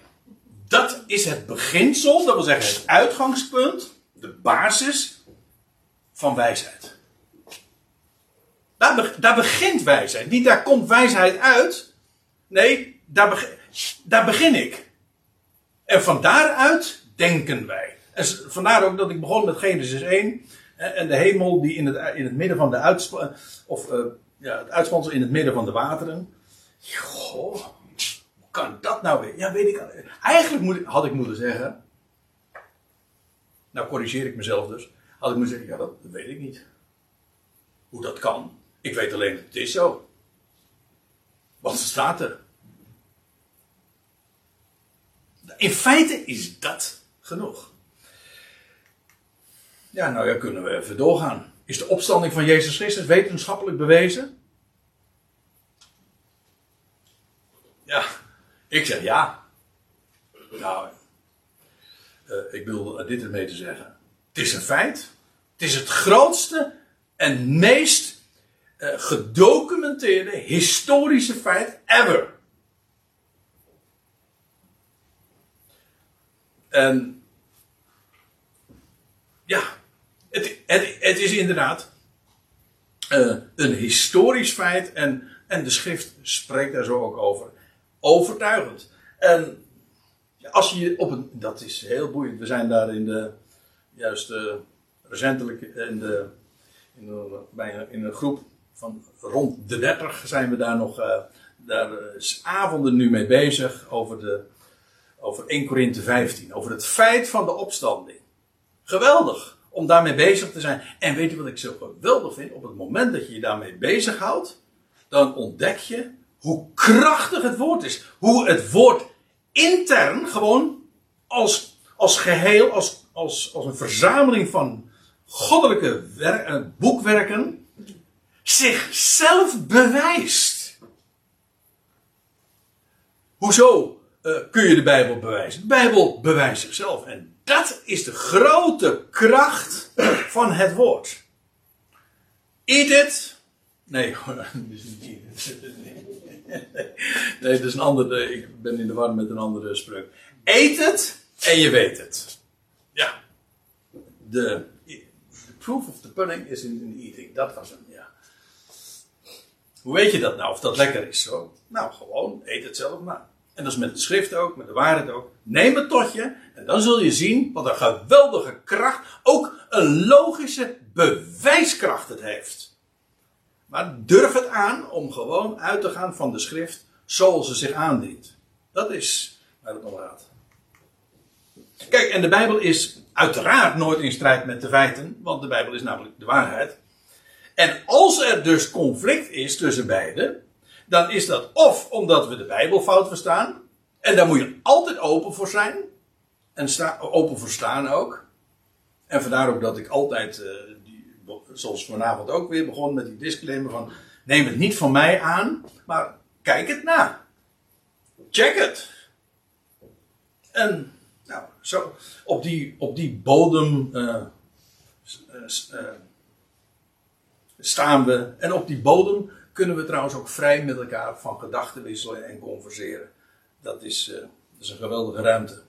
Dat is het beginsel, dat wil zeggen het uitgangspunt, de basis van wijsheid. Daar, begint wijsheid. Niet daar komt wijsheid uit. Nee, daar, begin, daar begin ik. En van daaruit denken wij. En vandaar ook dat ik begon met Genesis 1. En de hemel die in het, in het midden van de uitspansel. Of uh, ja, het uitspansel in het midden van de wateren. Goh, hoe kan dat nou weer? Ja, weet ik. Eigenlijk moet, had ik moeten zeggen. Nou corrigeer ik mezelf dus. Had ik moeten zeggen, ja, dat, weet ik niet. Hoe dat kan. Ik weet alleen dat het is zo. Want het staat er. In feite is dat genoeg. Ja, nou ja, kunnen we even doorgaan. Is de opstanding van Jezus Christus wetenschappelijk bewezen? Ja, ik zeg ja. Nou, uh, ik wil dit ermee te zeggen. Het is een feit. Het is het grootste en meest uh, gedocumenteerde historische feit ever. En ja, het, het, het is inderdaad uh, een historisch feit en, en de schrift spreekt daar zo ook over. Overtuigend. En als je op een, dat is heel boeiend. We zijn daar in de, juist uh, recentelijk in de, in een, bij in een groep van rond de 30 zijn we daar nog, uh, daar is avonden nu mee bezig over de, over 1 Korinthe 15. Over het feit van de opstanding. Geweldig om daarmee bezig te zijn. En weet je wat ik zo geweldig vind? Op het moment dat je je daarmee bezighoudt, dan ontdek je hoe krachtig het woord is. Hoe het woord intern gewoon als, als geheel, als, als, als een verzameling van goddelijke uh, boekwerken zichzelf bewijst. Hoezo uh, kun je de Bijbel bewijzen? De Bijbel bewijst zichzelf. En dat is de grote kracht van het woord. Eat it. Nee, (laughs) Nee, dat is een andere. Ik ben in de war met een andere spreuk. Eet het en je weet het. Ja. De, the proof of the pudding is in the eating. Dat was hem, ja. Hoe weet je dat nou, of dat lekker is zo? Nou, gewoon, eet het zelf maar. En dat is met de schrift ook, met de waarheid ook. Neem het tot je en dan zul je zien wat een geweldige kracht, ook een logische bewijskracht het heeft. Maar durf het aan om gewoon uit te gaan van de schrift zoals ze zich aandient. Dat is waar het om gaat. Kijk, en de Bijbel is uiteraard nooit in strijd met de feiten, want de Bijbel is namelijk de waarheid. En als er dus conflict is tussen beiden, dan is dat of omdat we de Bijbel fout verstaan, en daar moet je altijd open voor zijn, en sta, open voor staan ook. En vandaar ook dat ik altijd, uh, die, zoals vanavond ook weer, begon met die disclaimer van, neem het niet van mij aan, maar kijk het na. Check het. En zo, op, die, op die bodem uh, uh, staan we. En op die bodem kunnen we trouwens ook vrij met elkaar van gedachten wisselen en converseren. Dat is, dat is een geweldige ruimte.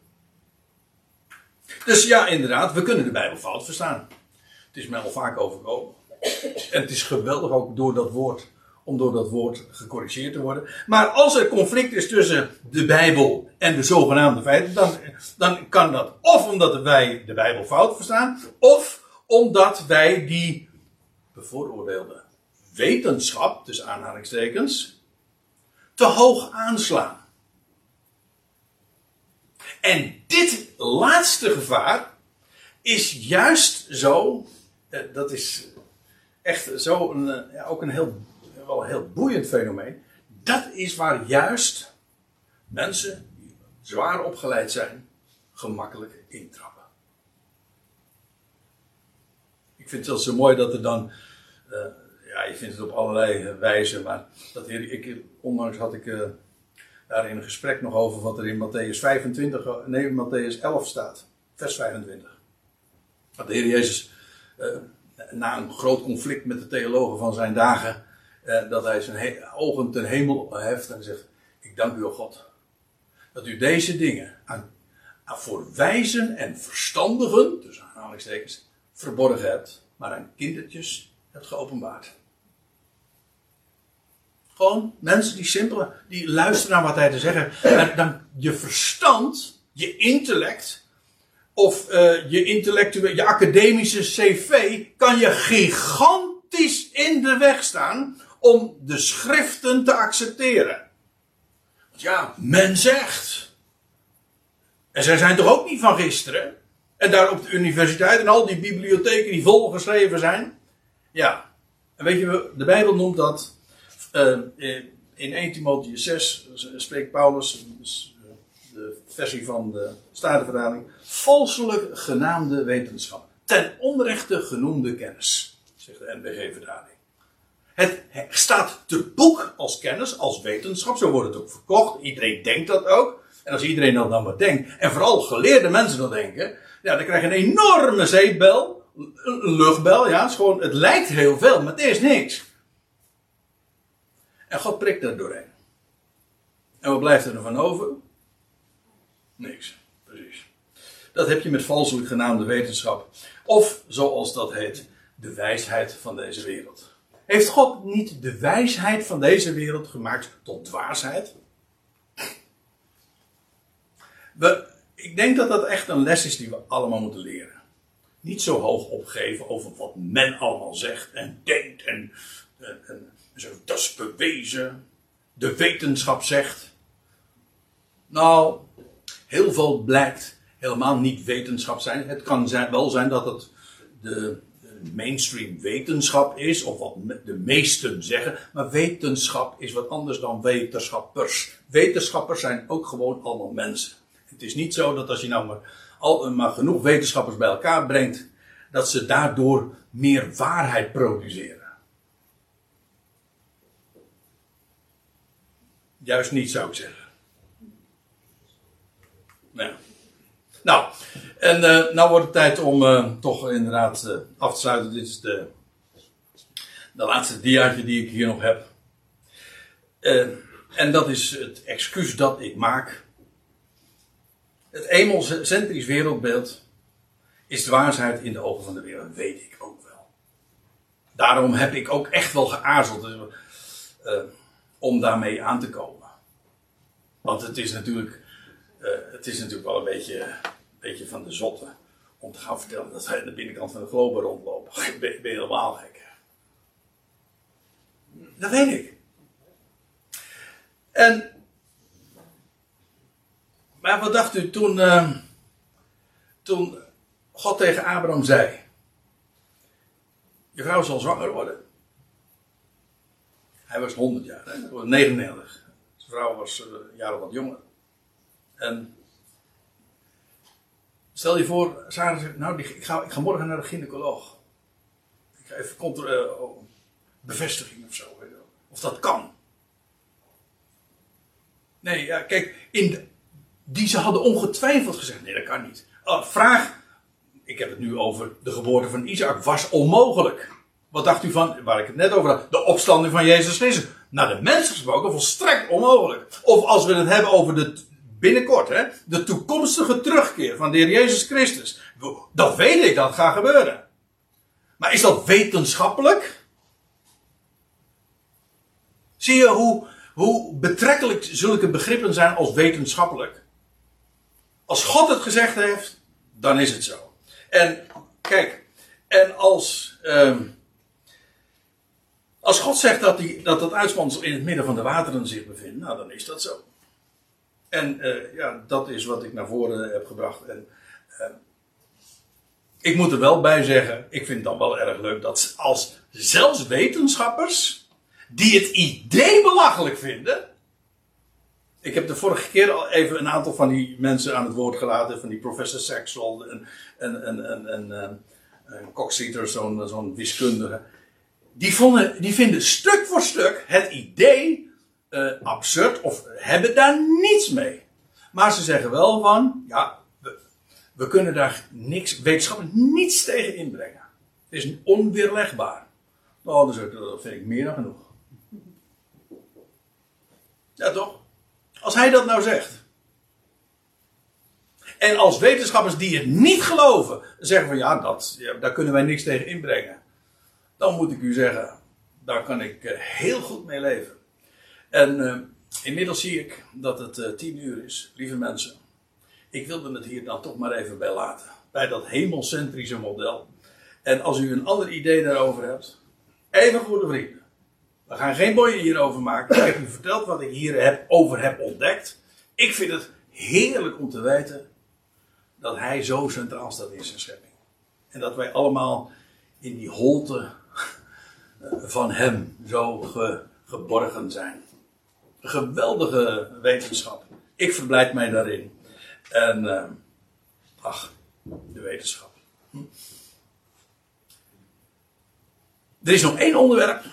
Dus ja, inderdaad, we kunnen de Bijbel fout verstaan. Het is mij al vaak overkomen. En het is geweldig ook door dat woord, om door dat woord gecorrigeerd te worden. Maar als er conflict is tussen de Bijbel en de zogenaamde feiten, dan, dan kan dat of omdat wij de Bijbel fout verstaan, of omdat wij die bevooroordeelde wetenschap, tussen aanhalingstekens, te hoog aanslaan. En dit laatste gevaar is juist zo, dat is echt zo een, ja, ook een heel, wel een heel boeiend fenomeen. Dat is waar juist mensen die zwaar opgeleid zijn, gemakkelijk intrappen. Ik vind het wel zo mooi dat er dan, uh, ja, je vindt het op allerlei wijzen, maar dat ik, onlangs had ik uh, daar in een gesprek nog over wat er in Matthäus 25, nee, Matthäus 11 staat, vers 25. Dat de Heer Jezus, uh, na een groot conflict met de theologen van zijn dagen, dat hij zijn ogen ten hemel heft en zegt: Ik dank u, God, dat u deze dingen aan, aan voor wijzen en verstandigen, dus aanhalingstekens, verborgen hebt, maar aan kindertjes hebt geopenbaard. Gewoon mensen die simpel, die luisteren naar wat hij te zeggen. En dan je verstand, je intellect, of uh, je intellectuele, je academische cv, kan je gigantisch in de weg staan om de schriften te accepteren. Ja, men zegt. En zij zijn toch ook niet van gisteren? En daar op de universiteit en al die bibliotheken die volgeschreven zijn. Ja. En weet je, de Bijbel noemt dat. Uh, in 1 Timotheus 6 spreekt Paulus, dus de versie van de Statenvertaling, valselijk genaamde wetenschap. Ten onrechte genoemde kennis, zegt de NBG-vertaling. Het staat te boek als kennis, als wetenschap, zo wordt het ook verkocht. Iedereen denkt dat ook. En als iedereen dat dan maar denkt, en vooral geleerde mensen dat denken, ja, dan krijg je een enorme zeepbel. Een luchtbel, ja. Het, is gewoon, het lijkt heel veel, maar het is niks. En God prikt er doorheen. En wat blijft er van over? Niks. Precies. Dat heb je met valselijk genaamde wetenschap. Of, zoals dat heet, de wijsheid van deze wereld. Heeft God niet de wijsheid van deze wereld gemaakt tot dwaasheid? Ik denk dat dat echt een les is die we allemaal moeten leren. Niet zo hoog opgeven over wat men allemaal zegt en denkt en, dat is bewezen. De wetenschap zegt. Nou, heel veel blijkt helemaal niet wetenschap zijn. Het kan zijn, wel zijn dat het de mainstream wetenschap is, of wat de meesten zeggen. Maar wetenschap is wat anders dan wetenschappers. Wetenschappers zijn ook gewoon allemaal mensen. Het is niet zo dat als je nou maar, al, maar genoeg wetenschappers bij elkaar brengt, dat ze daardoor meer waarheid produceren. Juist niet, zou ik zeggen. Nou, nou en uh, nou wordt het tijd om uh, toch inderdaad uh, af te sluiten. Dit is de, de laatste diaatje die ik hier nog heb. en dat is het excuus dat ik maak. Het emelcentrisch wereldbeeld is dwaasheid in de ogen van de wereld, weet ik ook wel. Daarom heb ik ook echt wel geaarzeld om daarmee aan te komen. Want het is natuurlijk, uh, het is natuurlijk wel een beetje, beetje van de zotte om te gaan vertellen dat wij aan de binnenkant van de globe rondlopen. (laughs) Ben, ben je helemaal gek? Dat weet ik. En, maar wat dacht u toen, uh, toen God tegen Abraham zei: Je vrouw zal zwanger worden. Hij was 100 jaar, hè? 99. Zijn vrouw was uh, jaren wat jonger. En stel je voor, Sarah zegt, nou, ik ga, ik ga morgen naar de gynaecoloog. Ik ga even contra, uh, bevestiging of zo. Of dat kan. Nee, ja, kijk, in die ze hadden ongetwijfeld gezegd, nee, dat kan niet. Uh, vraag, ik heb het nu over de geboorte van Isaac, was onmogelijk. Wat dacht u van, waar ik het net over had, de opstanding van Jezus Christus? Naar de mens gesproken volstrekt onmogelijk. Of als we het hebben over de, binnenkort, hè, de toekomstige terugkeer van de Heer Jezus Christus. Dat weet ik, dat gaat gebeuren. Maar is dat wetenschappelijk? Zie je hoe, hoe betrekkelijk zulke begrippen zijn als wetenschappelijk? Als God het gezegd heeft, dan is het zo. En kijk, en als. Uh, als God zegt dat, die, dat dat uitspansel in het midden van de wateren zich bevindt, nou dan is dat zo. En uh, ja, dat is wat ik naar voren heb gebracht. En uh, ik moet er wel bij zeggen, ik vind het dan wel erg leuk dat als zelfs wetenschappers, die het idee belachelijk vinden. Ik heb de vorige keer al even een aantal van die mensen aan het woord gelaten, van die professor Saxel en, en, en, en, en, en Coxeter, zo'n zo'n wiskundige die, vonden, die vinden stuk voor stuk het idee uh, absurd of hebben daar niets mee. Maar ze zeggen wel van, ja, we, kunnen daar niks, wetenschappelijk niets tegen inbrengen. Het is onweerlegbaar. Nou, dat vind ik meer dan genoeg. Ja, toch? Als hij dat nou zegt. En als wetenschappers die het niet geloven, zeggen van ja, dat, ja, daar kunnen wij niks tegen inbrengen dan moet ik u zeggen, daar kan ik eh, heel goed mee leven. En uh, inmiddels zie ik dat het uh, tien uur is, lieve mensen. Ik wilde het hier dan toch maar even bij laten. Bij dat hemelcentrische model. En als u een ander idee daarover hebt, even voor de vrienden. We gaan geen boeien hierover maken. Ik heb u verteld wat ik hier heb, over heb ontdekt. Ik vind het heerlijk om te weten dat hij zo centraal staat in zijn schepping. En dat wij allemaal in die holte van hem zo ge, geborgen zijn. Geweldige wetenschap. Ik verblijd mij daarin. En, uh, ach, de wetenschap. Hm. Er is nog één onderwerp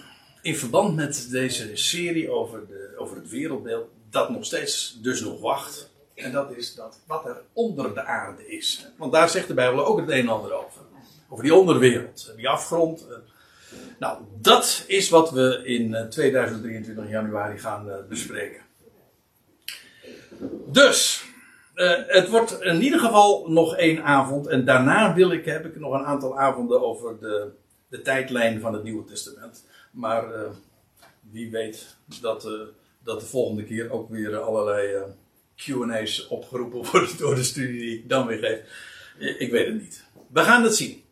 in verband met deze serie over, de, over het wereldbeeld dat nog steeds dus nog wacht. En dat is dat wat er onder de aarde is. Want daar zegt de Bijbel ook het een en ander over. Over die onderwereld, die afgrond, nou, dat is wat we in 2023 eh, januari gaan eh, bespreken. Dus, uh, het wordt in ieder geval nog één avond. En daarna wil ik, heb ik nog een aantal avonden over de, de tijdlijn van het Nieuwe Testament. Maar eh, wie weet dat, eh, dat de volgende keer ook weer allerlei eh, QA's opgeroepen (laughs) worden door de studie die ik dan weer geef. Ik weet het niet. We gaan het zien.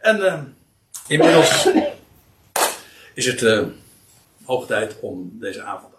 En inmiddels is het hoog tijd om deze avond.